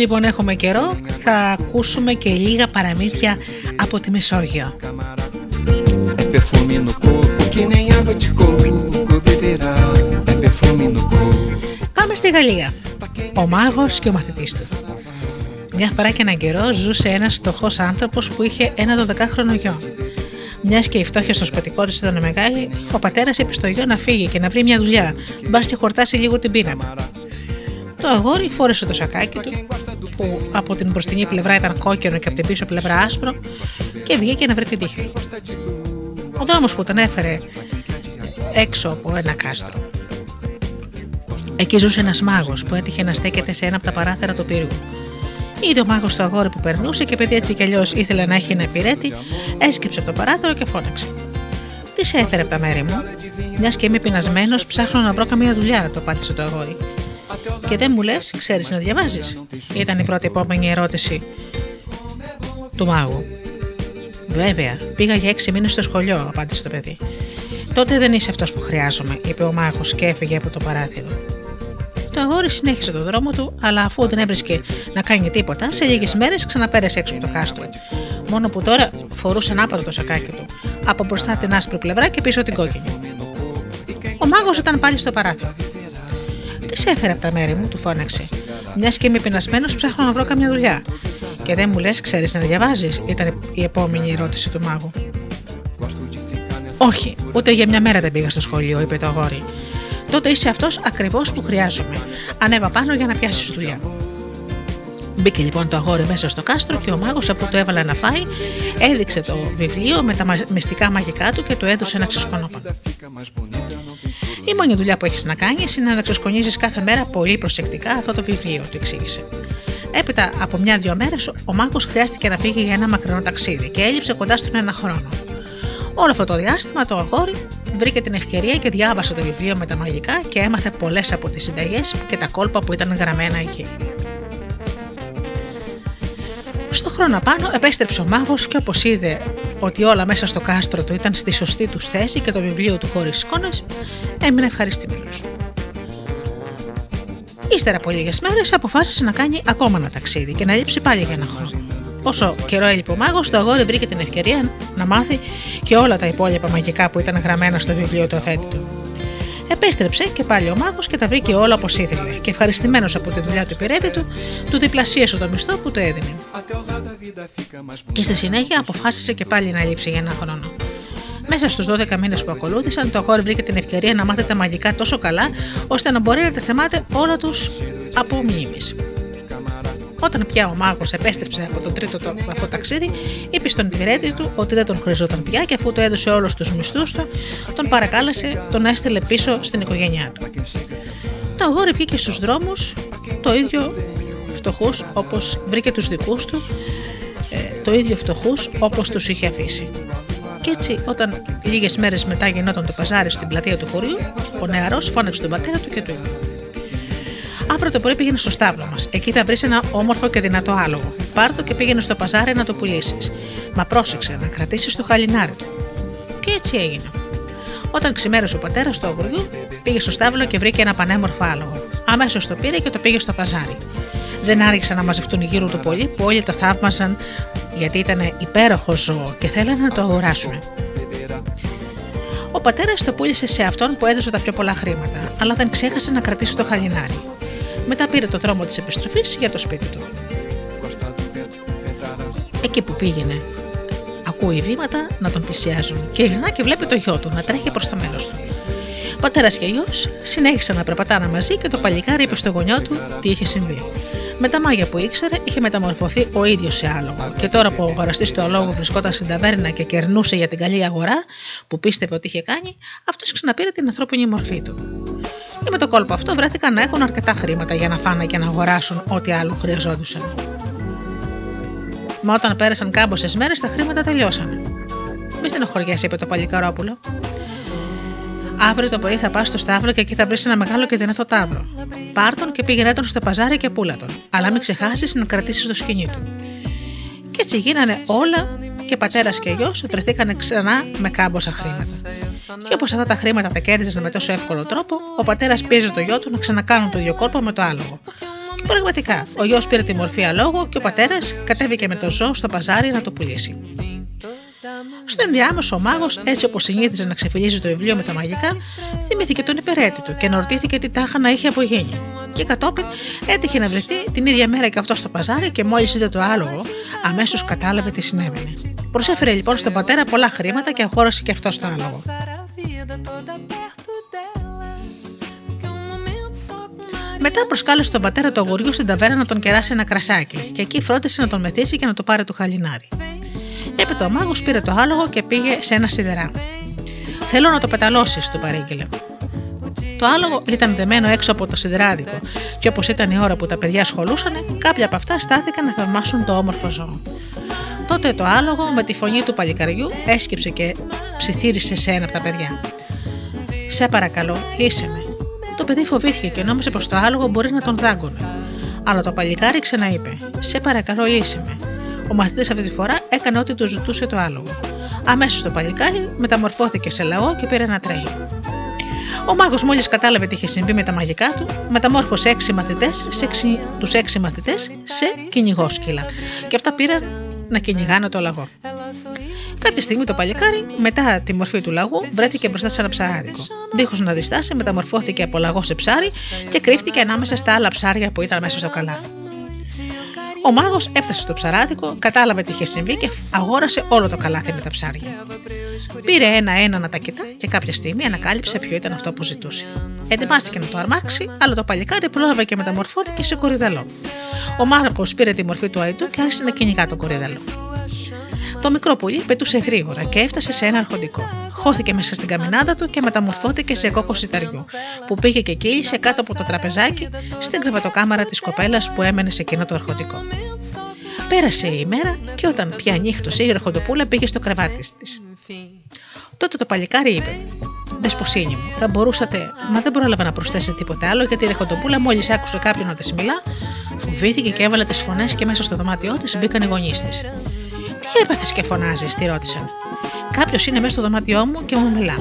Speaker 1: Λοιπόν έχουμε καιρό, θα ακούσουμε και λίγα παραμύθια από τη Μεσόγειο.
Speaker 6: É perfume no corpo que nem água de coco beberá. É perfume no corpo.
Speaker 1: Πάμε στη Γαλλία. Ο μάγος και ο μαθητής του. Μια φορά και έναν καιρό ζούσε ένας φτωχός άνθρωπος που είχε ένα 12χρονο γιο. Μιας και η φτώχεια στο σπατικό της ήταν μεγάλη, ο πατέρας είπε στο γιο να φύγει και να βρει μια δουλειά, μπας και χορτάσει λίγο την πείνα του. Το αγόρι φόρεσε το σακάκι του, που από την μπροστινή πλευρά ήταν κόκκινο και από την πίσω πλευρά άσπρο, και βγήκε να βρει την τύχη του. Ο δρόμος που τον έφερε έξω από ένα κάστρο. Εκεί ζούσε ένας μάγος που έτυχε να στέκεται σε ένα από τα παράθυρα του πύργου. Είδε ο μάγος το αγόρι που περνούσε και επειδή έτσι κι αλλιώς ήθελε να έχει ένα υπηρέτη, έσκυψε από το παράθυρο και φώναξε. Τις σε έφερε από τα μέρη μου, μιας και είμαι πεινασμένος, ψάχνω να βρω καμία δουλειά, το απάντησε το αγόρι. Και δεν μου λες, ξέρεις να διαβάζεις, ήταν η πρώτη επόμενη ερώτηση του μάγου. Βέβαια, πήγα για έξι μήνες στο σχολείο, απάντησε το παιδί. Τότε δεν είσαι αυτός που χρειάζομαι, είπε ο μάγος και έφυγε από το παράθυρο. Το αγόρι συνέχισε τον δρόμο του, αλλά αφού δεν έβρισκε να κάνει τίποτα, σε λίγες μέρες ξαναπέρασε έξω από το κάστρο. Μόνο που τώρα φορούσε ανάποδο το σακάκι του, από μπροστά την άσπρη πλευρά και πίσω την κόκκινη. Ο μάγος ήταν πάλι στο παράθυρο. Τι σε έφερε από τα μέρη μου, του φώναξε. Μιας και είμαι πεινασμένος, ψάχνω να βρω καμιά δουλειά. Και δεν μου λες, ξέρεις να διαβάζεις, ήταν η επόμενη ερώτηση του μάγου. Όχι, ούτε για μια μέρα δεν πήγα στο σχολείο, είπε το αγόρι. Τότε είσαι αυτός ακριβώς που χρειάζομαι. Ανέβα πάνω για να πιάσεις δουλειά. Μπήκε λοιπόν το αγόρι μέσα στο κάστρο και ο μάγος, αφού το έβαλε να φάει, έδειξε το βιβλίο με τα μυστικά μαγικά του και του έδωσε ένα ξεσκονόπα. Η μόνη δουλειά που έχεις να κάνεις είναι να ξεσκονίζεις κάθε μέρα πολύ προσεκτικά αυτό το βιβλίο, του εξήγησε. Έπειτα από μια-δυο μέρες, ο μάγος χρειάστηκε να φύγει για ένα μακρινό ταξίδι και έλειψε κοντά στον ένα χρόνο. Όλο αυτό το διάστημα το αγόρι βρήκε την ευκαιρία και διάβασε το βιβλίο με τα μαγικά και έμαθε πολλές από τις συνταγές και τα κόλπα που ήταν γραμμένα εκεί. Στο χρόνο απάνω επέστρεψε ο μάγος και όπως είδε ότι όλα μέσα στο κάστρο του ήταν στη σωστή τους θέση και το βιβλίο του χωρίς εικόνες, έμεινε ευχαριστημένος. Ύστερα από λίγες μέρες αποφάσισε να κάνει ακόμα ένα ταξίδι και να λείψει πάλι για ένα χρόνο. Όσο καιρό έλειπε ο μάγος, το αγόρι βρήκε την ευκαιρία να μάθει και όλα τα υπόλοιπα μαγικά που ήταν γραμμένα στο βιβλίο του αφέτη του. Επέστρεψε και πάλι ο μάγος και τα βρήκε όλα όπως ήθελε, και ευχαριστημένος από τη δουλειά του υπηρέτη του, του διπλασίασε το μισθό που του έδινε. Και στη συνέχεια αποφάσισε και πάλι να λείψει για ένα χρόνο. Μέσα στους 12 μήνες που ακολούθησαν, το αγόρι βρήκε την ευκαιρία να μάθει τα μαγικά τόσο καλά, ώστε να μπορεί να τα θυμάται όλα τους από μνήμης. Όταν πια ο μάγο επέστρεψε από τον τρίτο το, αυτό ταξίδι, είπε στον υπηρέτη του ότι δεν τον χρειαζόταν πια και αφού του έδωσε όλους τους μισθούς του, τον παρακάλεσε, τον έστειλε πίσω στην οικογένειά του. Το αγόρι βγήκε στους δρόμους το ίδιο φτωχούς όπως βρήκε τους δικούς του, ε, το ίδιο φτωχούς όπως τους είχε αφήσει. Και έτσι, όταν λίγες μέρες μετά γινόταν το παζάρι στην πλατεία του χωριού, ο νεαρός φώναξε τον πατέρα του και του είπε: Αύριο το πρωί πήγαινε στο στάβλο μας. Εκεί θα βρεις ένα όμορφο και δυνατό άλογο. Πάρ το και πήγαινε στο παζάρι να το πουλήσεις. Μα πρόσεξε να κρατήσεις το χαλινάρι του. Και έτσι έγινε. Όταν ξημέρωσε ο πατέρας του αγουριού, πήγε στο στάβλο και βρήκε ένα πανέμορφο άλογο. Αμέσως το πήρε και το πήγε στο παζάρι. Δεν άργησαν να μαζευτούν γύρω του πολλοί που όλοι το θαύμαζαν γιατί ήταν υπέροχο ζώο και θέλανε να το αγοράσουν. Ο πατέρας το πούλησε σε αυτόν που έδωσε τα πιο πολλά χρήματα, αλλά δεν ξέχασε να κρατήσει το χαλινάρι. Μετά πήρε το δρόμο της επιστροφής για το σπίτι του. Εκεί που πήγαινε, ακούει βήματα να τον πλησιάζουν και γυρνά και βλέπει το γιο του να τρέχει προς το μέρος του. Πατέρας και γιος συνέχισαν να περπατάνε μαζί και το παλικάρι είπε στο γονιό του τι είχε συμβεί. Με τα μάγια που ήξερε, είχε μεταμορφωθεί ο ίδιος σε άλογο. Και τώρα που ο αγοραστής του αλόγου βρισκόταν στην ταβέρνα και κερνούσε για την καλή αγορά που πίστευε ότι είχε κάνει, αυτός ξαναπήρε την ανθρώπινη μορφή του. Και με το κόλπο αυτό βρέθηκαν να έχουν αρκετά χρήματα για να φάνε και να αγοράσουν ό,τι άλλο χρειαζόντουσαν. Μα όταν πέρασαν κάμποσε μέρες, τα χρήματα τελειώσαν. Μη στενοχωριέσαι, είπε το παλικαρόπουλο. Αύριο το πρωί θα πας στο Σταύρο και εκεί θα βρεις ένα μεγάλο και δυνατό τάβρο. Πάρ τον και πήγαινε τον στο παζάρι και πούλα τον. Αλλά μην ξεχάσεις να κρατήσεις το σκηνή του. Και έτσι γίνανε όλα και πατέρας και γιος βρεθήκαν ξανά με κάμποσα χρήματα. Και όπως αυτά τα χρήματα τα κέρδιζαν με τόσο εύκολο τρόπο, ο πατέρας πίεζε το γιο του να ξανακάνουν το ίδιο κόρπο με το άλογο. Και πραγματικά, ο γιος πήρε τη μορφή αλόγου και ο πατέρας κατέβηκε με το ζώο στο παζάρι να το πουλήσει. Στο ενδιάμεσο, ο μάγος, έτσι όπως συνήθιζε να ξεφυλίζει το βιβλίο με τα μαγικά, θυμήθηκε τον υπερέτη του και αναρωτήθηκε τι τάχα να είχε απογίνει. Και κατόπιν έτυχε να βρεθεί την ίδια μέρα και αυτό στο παζάρι και μόλις είδε το άλογο, αμέσως κατάλαβε τι συνέβαινε. Προσέφερε λοιπόν στον πατέρα πολλά χρήματα και αγόρασε και αυτό το άλογο. Μετά προσκάλεσε τον πατέρα του αγοριού στην ταβέρνα να τον κεράσει ένα κρασάκι και εκεί φρόντισε να τον μεθύσει και να το πάρει το χαλινάρι. Έπειτα ο μάγο πήρε το άλογο και πήγε σε ένα σιδερά. Θέλω να το πεταλώσεις, του παρήγγειλε. Το άλογο ήταν δεμένο έξω από το σιδεράδικο, και όπως ήταν η ώρα που τα παιδιά ασχολούσαν, κάποια από αυτά στάθηκαν να θαυμάσουν το όμορφο ζώο. Τότε το άλογο με τη φωνή του παλικαριού έσκυψε και ψιθύρισε σε ένα από τα παιδιά. Σε παρακαλώ, λύσε με. Το παιδί φοβήθηκε και νόμιζε πως το άλογο μπορεί να τον δάγκωνε. Αλλά το παλικάρι ξαναείπε: Σε παρακαλώ, λύσε με. Ο μαθητή αυτή τη φορά έκανε ό,τι του ζητούσε το άλογο. Αμέσως το παλικάρι μεταμορφώθηκε σε λαό και πήρε να τρέχει. Ο μάγος μόλις κατάλαβε τι είχε συμβεί με τα μαγικά του, μεταμόρφωσε έξι μαθητές, τους έξι μαθητές σε κυνηγόσκυλα. Και αυτά πήραν να κυνηγάνε το λαγό. Κάποια στιγμή το παλικάρι, μετά τη μορφή του λαγού, βρέθηκε μπροστά σε ένα ψαράδικο. Δίχως να διστάσει, μεταμορφώθηκε από λαγό σε ψάρι και κρύφτηκε ανάμεσα στα άλλα ψάρια που ήταν μέσα στο καλάθι. Ο μάγος έφτασε στο ψαράδικο, κατάλαβε τι είχε συμβεί και αγόρασε όλο το καλάθι με τα ψάρια. Πήρε ένα-ένα να τα κοιτά και κάποια στιγμή ανακάλυψε ποιο ήταν αυτό που ζητούσε. Ετοιμάστηκε να το αρμάξει, αλλά το παλικάρι πρόλαβε και μεταμορφώθηκε σε κορυδαλό. Ο μάγος πήρε τη μορφή του αϊτού και άρχισε να κυνηγά το κορυδαλό. Το μικρό πουλί πετούσε γρήγορα και έφτασε σε ένα αρχοντικό. Χώθηκε μέσα στην καμινάδα του και μεταμορφώθηκε σε κόκκο σιταριού, που πήγε και κύλησε κάτω από το τραπεζάκι στην κρεβατοκάμαρα της κοπέλας που έμενε σε εκείνο το αρχοντικό. Πέρασε η ημέρα και όταν πια νύχτωσε η αρχοντοπούλα πήγε στο κρεβάτι της. Τότε το παλικάρι είπε: Δεσποσίνη μου, θα μπορούσατε, μα δεν πρόλαβα να προσθέσει τίποτα άλλο γιατί η ρεχοντοπούλα μόλις άκουσε κάποιον να της μιλά, φοβήθηκε και έβαλε τις φωνές και μέσα στο δωμάτιό της μπήκαν οι γονείς της. Τι έπαθες και φωνάζεις, τη ρώτησαν. Κάποιος είναι μέσα στο δωμάτιό μου και μου μιλά.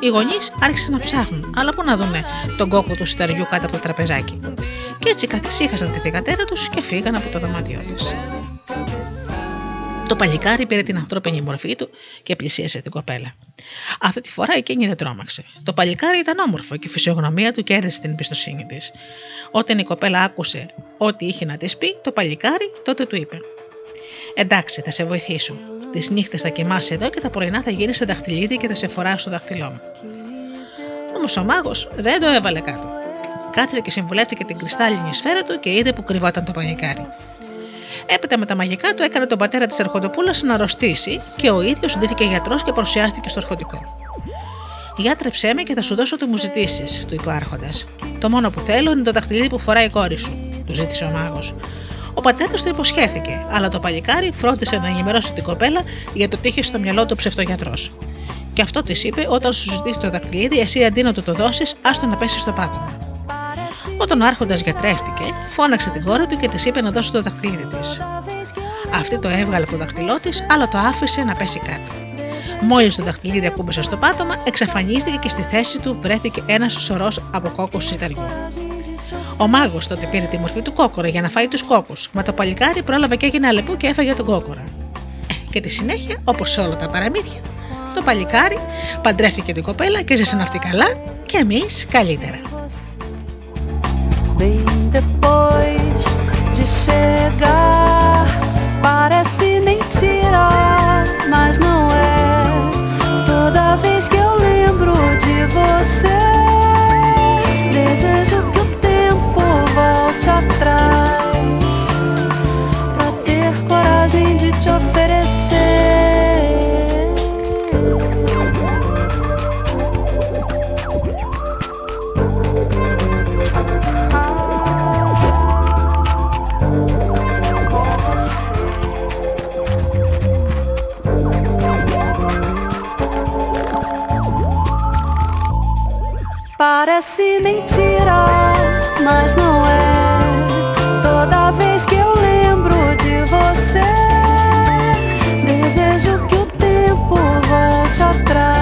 Speaker 1: Οι γονείς άρχισαν να ψάχνουν, αλλά πού να δούνε τον κόκκο του σιταριού κάτω από το τραπεζάκι. Και έτσι καθησύχασαν τη θηγατέρα τους και φύγαν από το δωμάτιό της. Το παλικάρι πήρε την ανθρώπινη μορφή του και πλησίασε την κοπέλα. Αυτή τη φορά εκείνη δεν τρόμαξε. Το παλικάρι ήταν όμορφο και η φυσιογνωμία του κέρδισε την εμπιστοσύνη της. Όταν η κοπέλα άκουσε ό,τι είχε να της πει, το παλικάρι τότε του είπε: Εντάξει, θα σε βοηθήσω. Τις νύχτες θα κοιμάσαι εδώ και τα πρωινά θα γίνεις σε δαχτυλίδι και θα σε φοράω στο δαχτυλό μου. Όμως ο μάγος δεν το έβαλε κάτω. Κάθισε και συμβουλεύτηκε την κρυστάλλινη σφαίρα του και είδε που κρυβόταν το παλικάρι. Έπειτα με τα μαγικά του έκανε τον πατέρα της Ερχοντοπούλα να αρρωστήσει και ο ίδιος ντύθηκε γιατρός και παρουσιάστηκε στο αρχοντικό. Γιάτρεψέ με και θα σου δώσω τι μου ζητήσεις, του είπε ο Άρχοντας. Το μόνο που θέλω είναι το δαχτυλίδι που φοράει η κόρη σου, του ζήτησε ο μάγος. Ο πατέρας του υποσχέθηκε, αλλά το παλικάρι φρόντισε να ενημερώσει την κοπέλα για το τι είχε στο μυαλό του ψευτογιατρός. Και αυτό της είπε: Όταν σου ζητήσει το δαχτυλίδι, εσύ αντί να του το δώσεις, άστο να πέσει στο πάτωμα. Όταν ο Άρχοντας γιατρεύτηκε, φώναξε την κόρη του και της είπε να δώσει το δαχτυλίδι της. Αυτή το έβγαλε από το δαχτυλό της, αλλά το άφησε να πέσει κάτω. Μόλις το δαχτυλίδι ακούμπησε στο πάτωμα, εξαφανίστηκε και στη θέση του βρέθηκε ένας σωρός από κόκκους σιταριού. Ο μάγος τότε πήρε τη μορφή του κόκορα για να φάει τους κόκκους, μα το παλικάρι πρόλαβε και έγινε αλεπού και έφαγε τον κόκορα. Ε, και τη συνέχεια, όπως σε όλα τα παραμύθια, το παλικάρι παντρεύτηκε την κοπέλα και ζήσαν αυτοί καλά και εμείς καλύτερα.
Speaker 7: Bem depois de chegar, parece mentira, Parece mentira, mas não é. Toda vez que eu lembro de você, desejo que o tempo volte atrás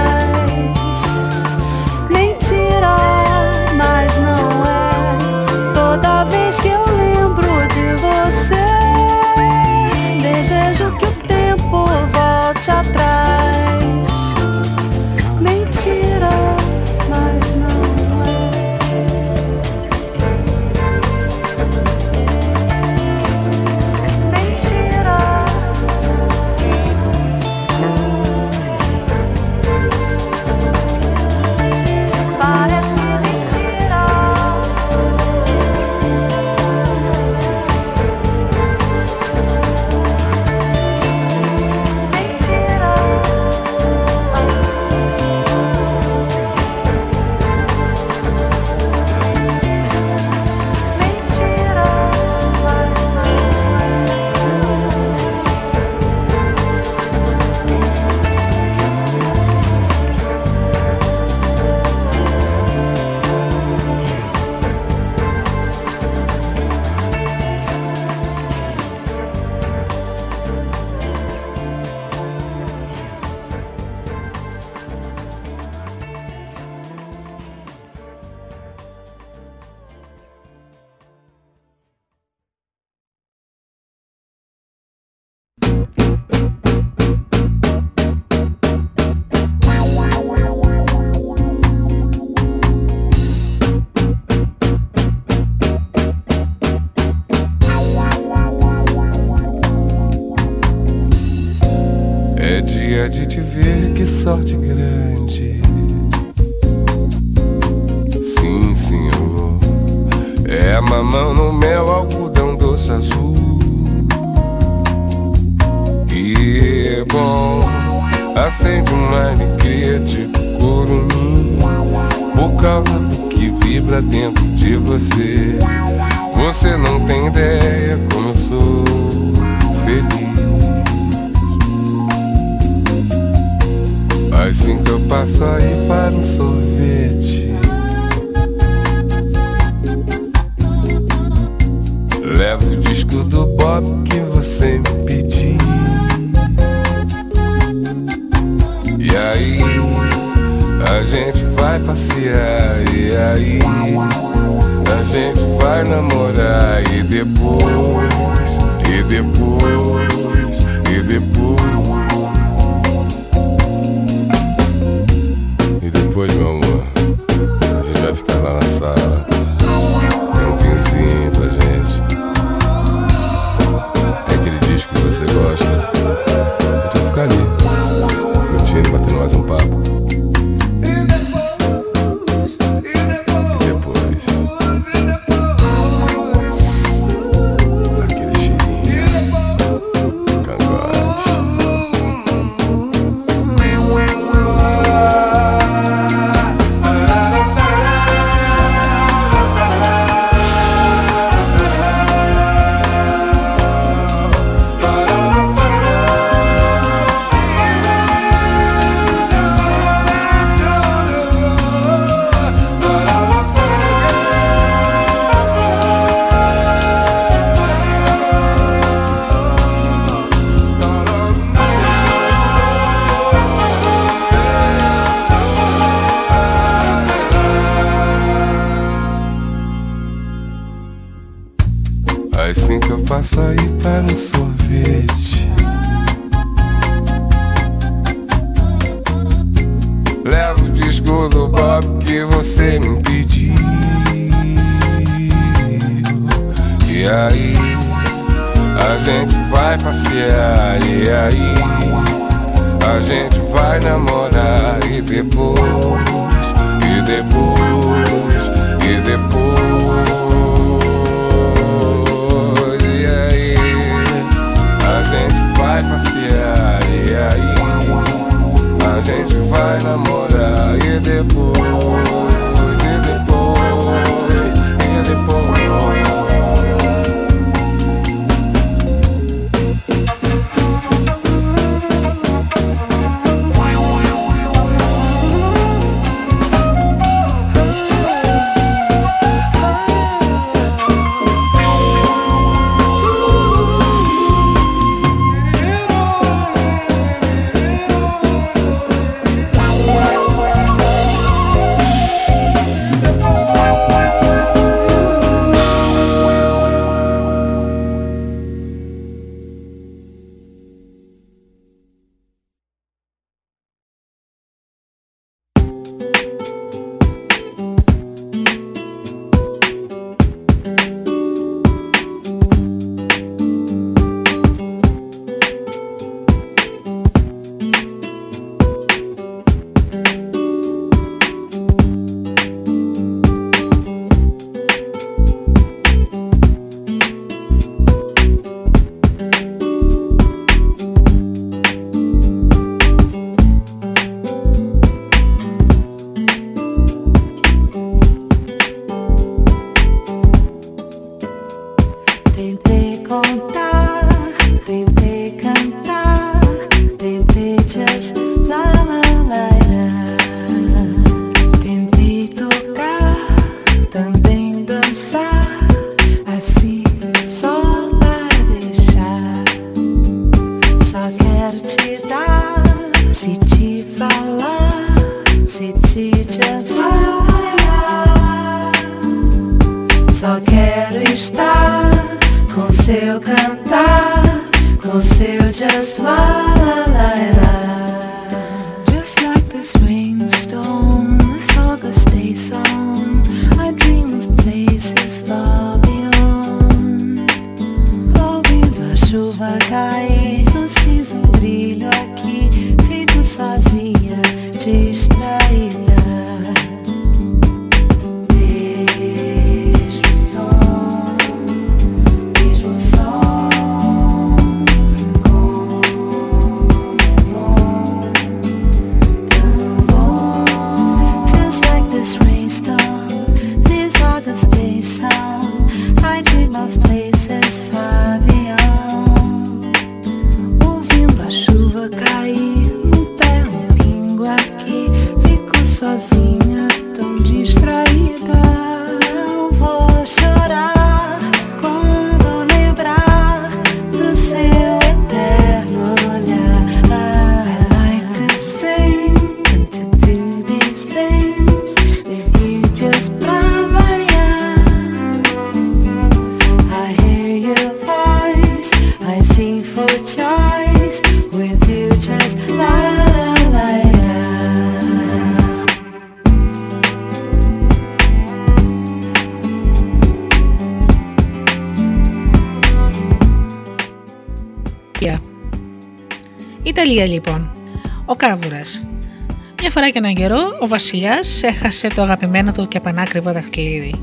Speaker 1: Μιας φορά και έναν καιρό, ο Βασιλιάς έχασε το αγαπημένο του και πανάκριβο δαχτυλίδι.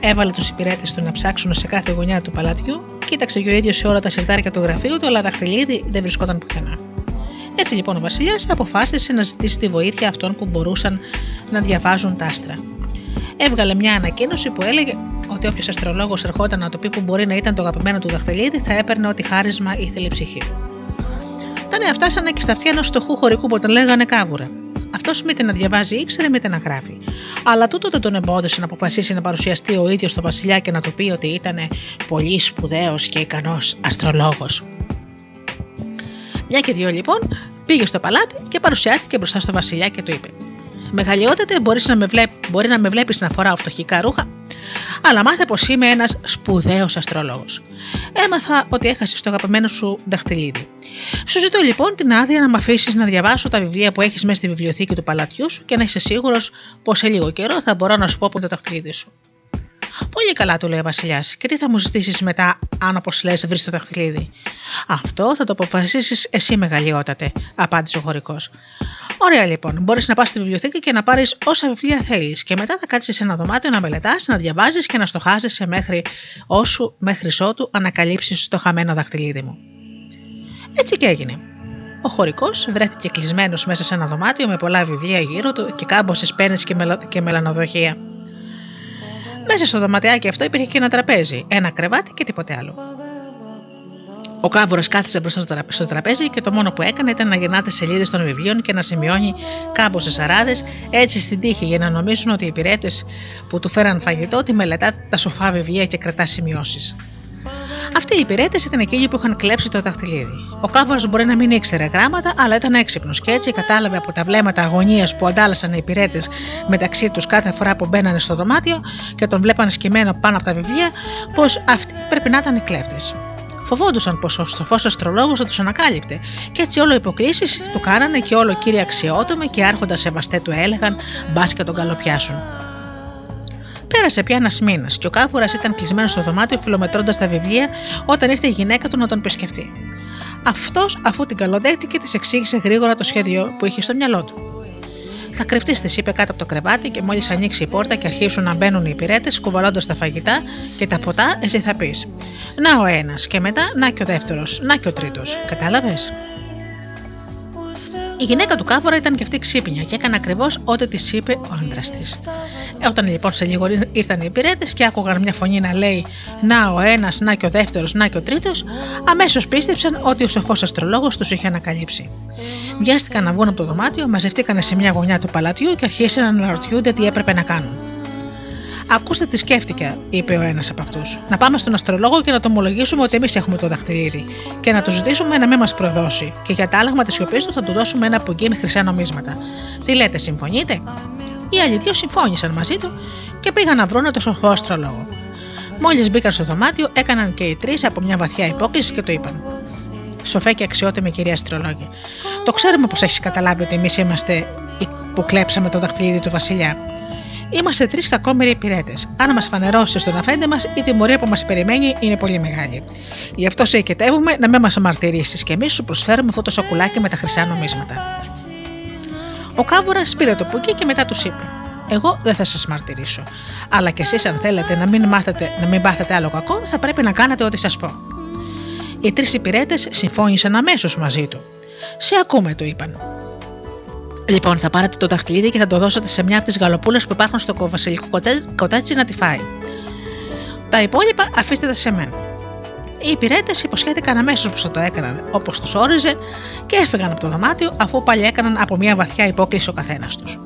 Speaker 1: Έβαλε τους υπηρέτες του να ψάξουν σε κάθε γωνιά του παλατιού, κοίταξε και ο ίδιος σε όλα τα σιρτάρια του γραφείου του, αλλά δαχτυλίδι δεν βρισκόταν πουθενά. Έτσι λοιπόν ο Βασιλιάς αποφάσισε να ζητήσει τη βοήθεια αυτών που μπορούσαν να διαβάζουν τα άστρα. Έβγαλε μια ανακοίνωση που έλεγε ότι όποιος αστρολόγος ερχόταν να του πει που μπορεί να ήταν το αγαπημένο του δαχτυλίδι θα έπαιρνε ό,τι χάρισμα ήθελε η ψυχή του. Τα νέα φτάσανε και στα αυτιά ενό φτωχού χωρικού που τον λέγανε κάβουρα. Αυτός μήτε να διαβάζει ήξερε, μήτε να γράφει. Αλλά τούτο δεν τον εμπόδισε να αποφασίσει να παρουσιαστεί ο ίδιος στο Βασιλιά και να του πει ότι ήταν πολύ σπουδαίος και ικανός αστρολόγος. Μια και δυο λοιπόν πήγε στο παλάτι και παρουσιάστηκε μπροστά στο Βασιλιά και του είπε: Μεγαλειότατε, μπορείς να με βλέπ, μπορεί να με βλέπεις να φοράω φτωχικά ρούχα, αλλά μάθε πως είμαι ένας σπουδαίος αστρολόγος. Έμαθα ότι έχασες το αγαπημένο σου δαχτυλίδι. Σου ζητώ λοιπόν την άδεια να με αφήσεις να διαβάσω τα βιβλία που έχεις μέσα στη βιβλιοθήκη του παλατιού σου και να είσαι σίγουρος πως σε λίγο καιρό θα μπορώ να σου πω που είναι το δαχτυλίδι σου. Πολύ καλά, του λέει ο Βασιλιάς, και τι θα μου ζητήσεις μετά, αν όπως λες βρεις το δαχτυλίδι; Αυτό θα το αποφασίσεις εσύ, μεγαλειότατε, απάντησε ο χωρικός. Ωραία λοιπόν, μπορείς να πας στη βιβλιοθήκη και να πάρεις όσα βιβλία θέλεις, και μετά θα κάτσεις σε ένα δωμάτιο να μελετάς, να διαβάζεις και να στοχάζεσαι μέχρι όσου, μέχρι ότου ανακαλύψεις το χαμένο δαχτυλίδι μου. Έτσι και έγινε. Ο χωρικός βρέθηκε κλεισμένος μέσα σε ένα δωμάτιο με πολλά βιβλία γύρω του και κάμποσε πένες και, μελο... και μελανοδοχεία. Μέσα στο δωματιάκι αυτό υπήρχε και ένα τραπέζι, ένα κρεβάτι και τίποτε άλλο. Ο κάβουρας κάθισε μπροστά στο τραπέζι και το μόνο που έκανε ήταν να γεννάται σελίδες των βιβλίων και να σημειώνει κάμποσε σαράδες έτσι στην τύχη για να νομίζουν ότι οι υπηρέτες που του φέραν φαγητό τη μελετά τα σοφά βιβλία και κρατά σημειώσεις. Αυτοί οι υπηρέτες ήταν εκείνοι που είχαν κλέψει το δαχτυλίδι. Ο κάβουρα μπορεί να μην ήξερε γράμματα, αλλά ήταν έξυπνος και έτσι κατάλαβε από τα βλέμματα αγωνίας που αντάλλασαν οι υπηρέτες μεταξύ τους κάθε φορά που μπαίνανε στο δωμάτιο και τον βλέπανε σκυμμένο πάνω από τα βιβλία, πως αυτοί πρέπει να ήταν οι κλέφτες. Φοβόντουσαν πως ο στοφό αστρολόγος θα τους ανακάλυπτε, και έτσι όλο υποκλήσει του κάνανε και όλο κύριε αξιότομε και άρχοντας σεβαστέ του έλεγαν μπας και τον καλοπιάσουν. Πέρασε πια ένας μήνας και ο κάβουρας ήταν κλεισμένος στο δωμάτιο φιλομετρώντας τα βιβλία όταν ήρθε η γυναίκα του να τον επισκεφτεί. Αυτός, αφού την καλοδέχτηκε, της εξήγησε γρήγορα το σχέδιο που είχε στο μυαλό του. Θα κρυφτείς, της είπε κάτω από το κρεβάτι και μόλις ανοίξει η πόρτα και αρχίσουν να μπαίνουν οι υπηρέτες, κουβαλώντας τα φαγητά και τα ποτά, εσύ θα πεις: Να ο ένας, και μετά να και ο δεύτερος, να και ο τρίτος. Κατάλαβες; Η γυναίκα του Κάβουρα ήταν και αυτή ξύπνια και έκανε ακριβώς ό,τι της είπε ο άντρας της. Όταν λοιπόν σε λίγο ήρθαν οι υπηρέτες και άκουγαν μια φωνή να λέει Να ο ένας, να και ο δεύτερος, να και ο τρίτος, αμέσως πίστεψαν ότι ο σοφός αστρολόγος τους είχε ανακαλύψει. Βιάστηκαν να βγουν από το δωμάτιο, μαζευτήκαν σε μια γωνιά του παλατιού και αρχίσαν να αναρωτιούνται τι έπρεπε να κάνουν. Ακούστε τι σκέφτηκα, είπε ο ένας από αυτούς. Να πάμε στον αστρολόγο και να το ομολογήσουμε ότι εμείς έχουμε το δαχτυλίδι και να του ζητήσουμε να μην μας προδώσει. Και για τα άλαγμα τη σιωπής του θα του δώσουμε ένα πογκί με χρυσά νομίσματα. Τι λέτε, συμφωνείτε; Οι άλλοι δύο συμφώνησαν μαζί του και πήγαν να βρουν το σοφό αστρολόγο. Μόλις μπήκαν στο δωμάτιο, έκαναν και οι τρεις από μια βαθιά υπόκληση και το είπαν. Σοφέ και αξιότιμη κυρία Αστρολόγη, το ξέρουμε πως έχεις καταλάβει ότι εμείς είμαστε οι που κλέψαμε το δαχτυλίδι του Βασιλιά. Είμαστε τρεις κακόμοιροι υπηρέτες. Αν μας φανερώσει στον αφέντε μας, η τιμωρία που μας περιμένει είναι πολύ μεγάλη. Γι' αυτό σε οικετεύουμε να μην μας αμαρτυρήσεις και εμείς σου προσφέρουμε αυτό το σοκουλάκι με τα χρυσά νομίσματα. Ο Κάβουρας πήρε το πουκί και μετά τους είπε: Εγώ δεν θα σας μαρτυρήσω. Αλλά κι εσείς, αν θέλετε να μην, μάθετε, να μην πάθετε άλλο κακό, θα πρέπει να κάνετε ό,τι σας πω. Οι τρεις υπηρέτες συμφώνησαν αμέσως μαζί του. Σε ακούμε, του είπαν. Λοιπόν, θα πάρετε το δαχτυλίδι και θα το δώσετε σε μια από τις γαλοπούλες που υπάρχουν στο βασιλικό κοτέτσι να τη φάει. Τα υπόλοιπα αφήστε τα σε μένα. Οι υπηρέτες υποσχέθηκαν αμέσως πως θα το έκαναν όπως τους όριζε και έφυγαν από το δωμάτιο αφού πάλι έκαναν από μια βαθιά υπόκληση ο καθένας τους.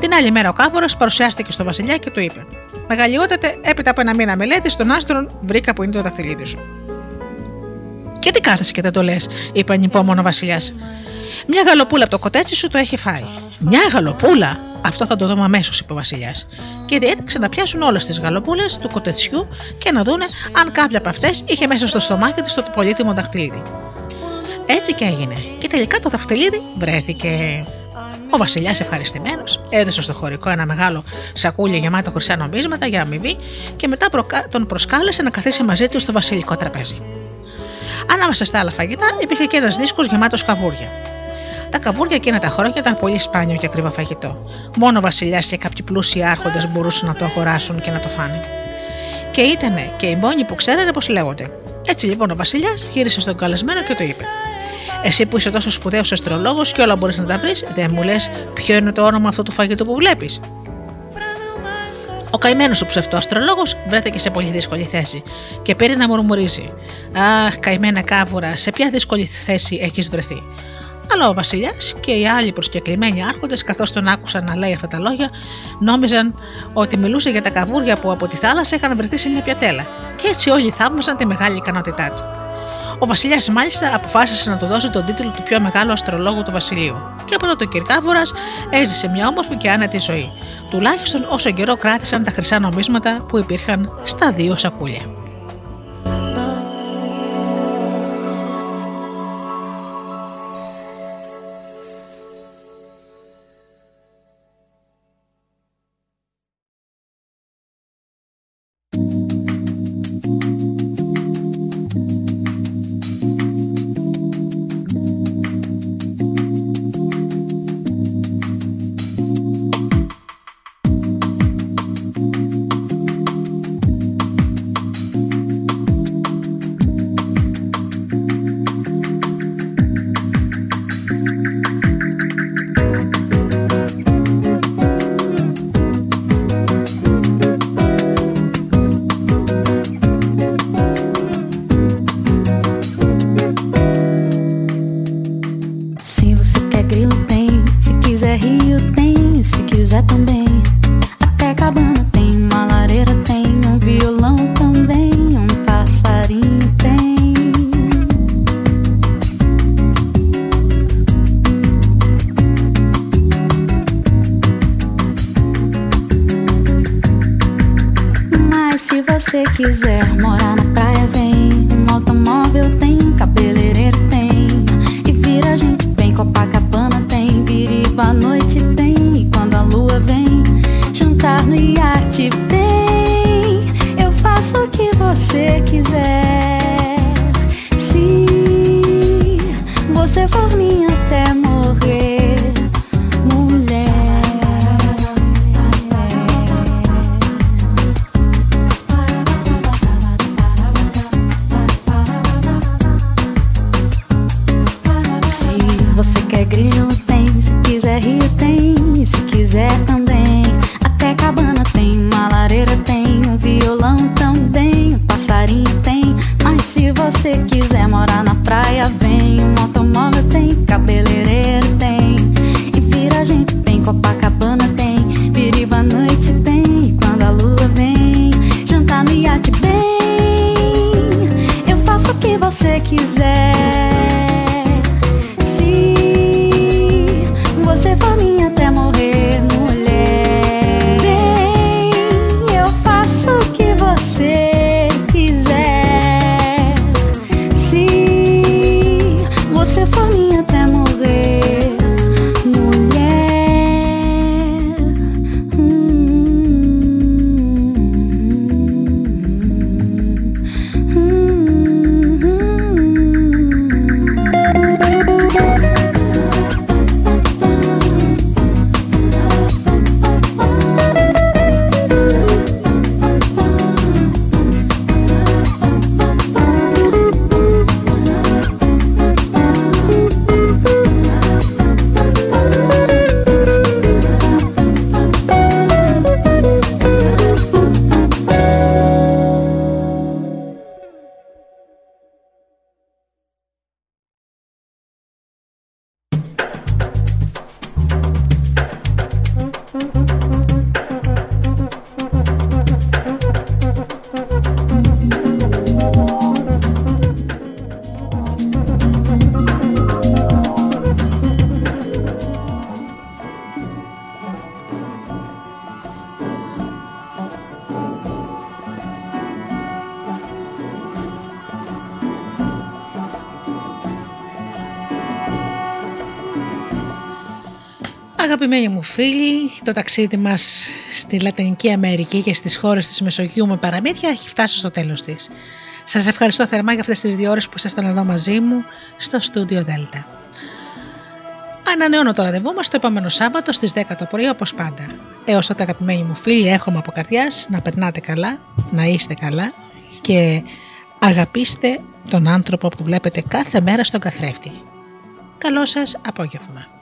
Speaker 1: Την άλλη μέρα ο Κάβορας παρουσιάστηκε στο Βασιλιά και του είπε: Μεγαλειότατε, έπειτα από ένα μήνα μελέτης των άστρων βρήκα που είναι το δαχτυλίδι σου. Και τι κάθεσαι και δεν το λες, είπε ανυπόμονο ο Βασιλιάς. Μια γαλοπούλα από το κοτέτσι σου το έχει φάει. Μια γαλοπούλα! Αυτό θα το δούμε αμέσως, είπε ο Βασιλιάς. Και διέταξε να πιάσουν όλες τις γαλοπούλες του κοτετσιού και να δούνε αν κάποια από αυτές είχε μέσα στο στομάχι της το πολύτιμο δαχτυλίδι. Έτσι και έγινε. Και τελικά το δαχτυλίδι βρέθηκε. Ο Βασιλιάς, ευχαριστημένος, έδωσε στο χωρικό ένα μεγάλο σακούλι γεμάτο χρυσά νομίσματα για αμοιβή και μετά τον προσκάλεσε να καθίσει μαζί του στο βασιλικό τραπέζι. Ανάμεσα στα άλλα φαγητά υπήρχε και ένας δίσκος γεμάτος καβούρια. Τα καβούρια εκείνα τα χρόνια ήταν πολύ σπάνιο και ακριβό φαγητό. Μόνο ο Βασιλιάς και κάποιοι πλούσιοι άρχοντες μπορούσαν να το αγοράσουν και να το φάνε. Και ήταν και οι μόνοι που ξέρανε πώς λέγονται. Έτσι λοιπόν ο Βασιλιάς γύρισε στον καλεσμένο και το είπε: Εσύ που είσαι τόσο σπουδαίος αστρολόγος και όλα μπορείς να τα βρεις, δεν μου λες ποιο είναι το όνομα αυτού του φαγητού που βλέπεις. Ο καημένος ο ψευτοαστρολόγο βρέθηκε σε πολύ δύσκολη θέση και πήρε να μουρμουρίζει. Αχ, καημένα κάβουρα, σε ποια δύσκολη θέση έχεις βρεθεί; Αλλά ο Βασιλιάς και οι άλλοι προσκεκλημένοι άρχοντες, καθώς τον άκουσαν να λέει αυτά τα λόγια, νόμιζαν ότι μιλούσε για τα καβούρια που από τη θάλασσα είχαν βρεθεί σε μια πιατέλα, και έτσι όλοι θαύμαζαν τη μεγάλη ικανότητά του. Ο Βασιλιάς μάλιστα αποφάσισε να του δώσει τον τίτλο του πιο μεγάλου αστρολόγου του Βασιλείου. Και από τότε ο Κυρκάβουρα έζησε μια όμορφη και άνετη ζωή. Τουλάχιστον όσο καιρό κράτησαν τα χρυσά νομίσματα που υπήρχαν στα δύο σακούλια.
Speaker 8: Kiss το ταξίδι μας στη Λατινική Αμερική και στις χώρες της Μεσογείου με παραμύθια έχει φτάσει στο τέλος της.
Speaker 1: Σας ευχαριστώ θερμά για αυτές τις δύο ώρες που ήσασταν εδώ μαζί μου στο στούντιο Δέλτα. Ανανεώνω το ραντεβού μας το επόμενο Σάββατο στις 10 το πρωί όπως πάντα. Έως τότε αγαπημένοι μου φίλοι εύχομαι από καρδιάς να περνάτε καλά, να είστε καλά και αγαπήστε τον άνθρωπο που βλέπετε κάθε μέρα στον καθρέφτη. Καλό σας απόγευμα.